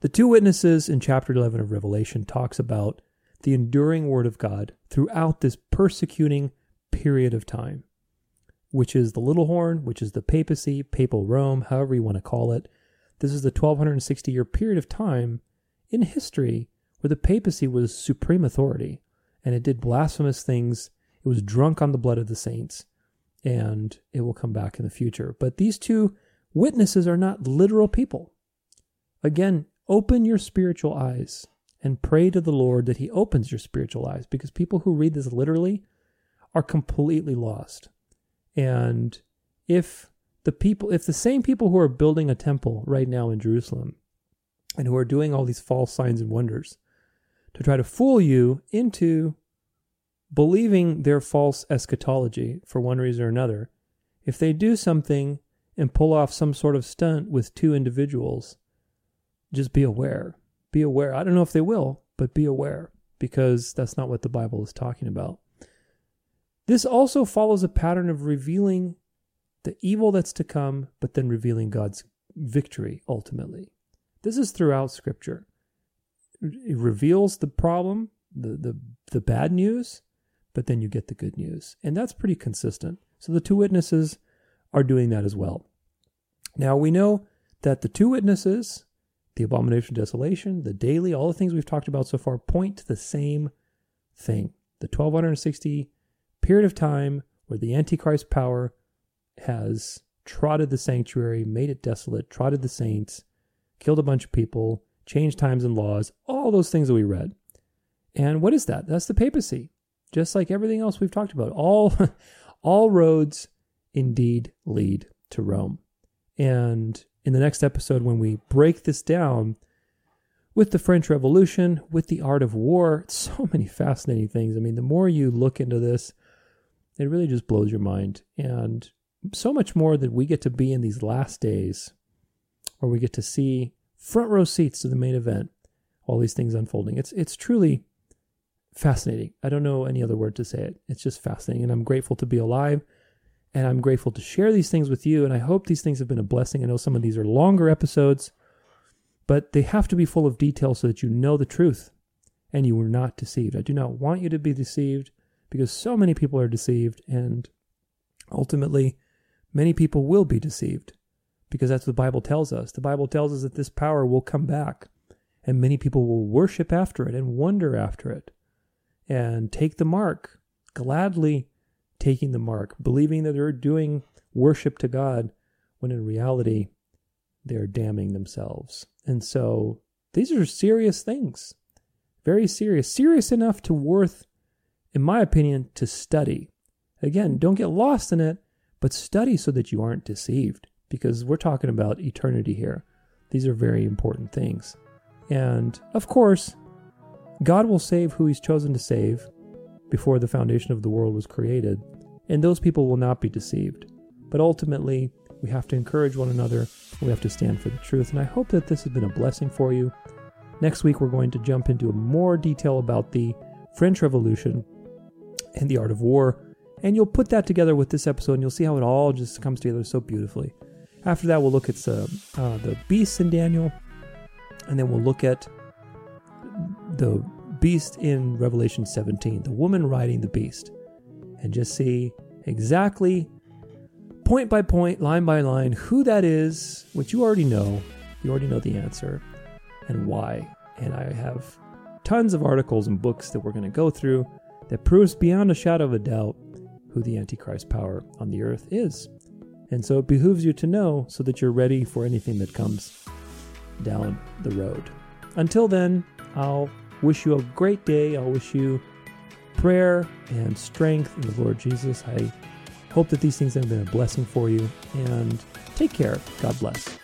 the two witnesses in chapter 11 of Revelation talks about the enduring Word of God throughout this persecuting period of time, which is the little horn, which is the papacy, papal Rome, however you want to call it. This is the 1260 year period of time in history where the papacy was supreme authority and it did blasphemous things. It was drunk on the blood of the saints and it will come back in the future. But these two witnesses are not literal people. Again, open your spiritual eyes and pray to the Lord that He opens your spiritual eyes because people who read this literally are completely lost. And if the people, if the same people who are building a temple right now in Jerusalem and who are doing all these false signs and wonders to try to fool you into believing their false eschatology for one reason or another, if they do something and pull off some sort of stunt with two individuals, just be aware. Be aware. I don't know if they will, but be aware because that's not what the Bible is talking about. This also follows a pattern of revealing the evil that's to come, but then revealing God's victory ultimately. This is throughout Scripture. It reveals the problem, the, the, the bad news, but then you get the good news. And that's pretty consistent. So the two witnesses are doing that as well. Now we know that the two witnesses, the abomination of desolation, the daily, all the things we've talked about so far point to the same thing. The 1260 period of time where the Antichrist power has trotted the sanctuary, made it desolate, trotted the saints, killed a bunch of people, changed times and laws, all those things that we read. And what is that? That's the papacy. Just like everything else we've talked about. All all roads indeed lead to Rome. And in the next episode when we break this down with the French Revolution, with the art of war, so many fascinating things. I mean, the more you look into this, it really just blows your mind. And so much more that we get to be in these last days where we get to see front row seats to the main event, all these things unfolding. It's it's truly fascinating. I don't know any other word to say it. It's just fascinating. And I'm grateful to be alive. And I'm grateful to share these things with you. And I hope these things have been a blessing. I know some of these are longer episodes, but they have to be full of detail so that you know the truth and you are not deceived. I do not want you to be deceived because so many people are deceived, and ultimately, many people will be deceived because that's what the Bible tells us. The Bible tells us that this power will come back, and many people will worship after it and wonder after it and take the mark, gladly taking the mark, believing that they're doing worship to God when in reality, they're damning themselves. And so these are serious things, very serious, serious enough to worth in my opinion, to study. Again, don't get lost in it, but study so that you aren't deceived because we're talking about eternity here. These are very important things. And of course, God will save who He's chosen to save before the foundation of the world was created, and those people will not be deceived. But ultimately, we have to encourage one another, we have to stand for the truth, and I hope that this has been a blessing for you. Next week, we're going to jump into more detail about the French Revolution and the art of war. And you'll put that together with this episode, and you'll see how it all just comes together so beautifully. After that, we'll look at uh, uh, the beasts in Daniel, and then we'll look at the beast in Revelation 17, the woman riding the beast, and just see exactly, point by point, line by line, who that is, which you already know. You already know the answer and why. And I have tons of articles and books that we're going to go through that proves beyond a shadow of a doubt who the Antichrist power on the earth is. And so it behooves you to know so that you're ready for anything that comes down the road. Until then, I'll wish you a great day. I'll wish you prayer and strength in the Lord Jesus. I hope that these things have been a blessing for you. And take care. God bless.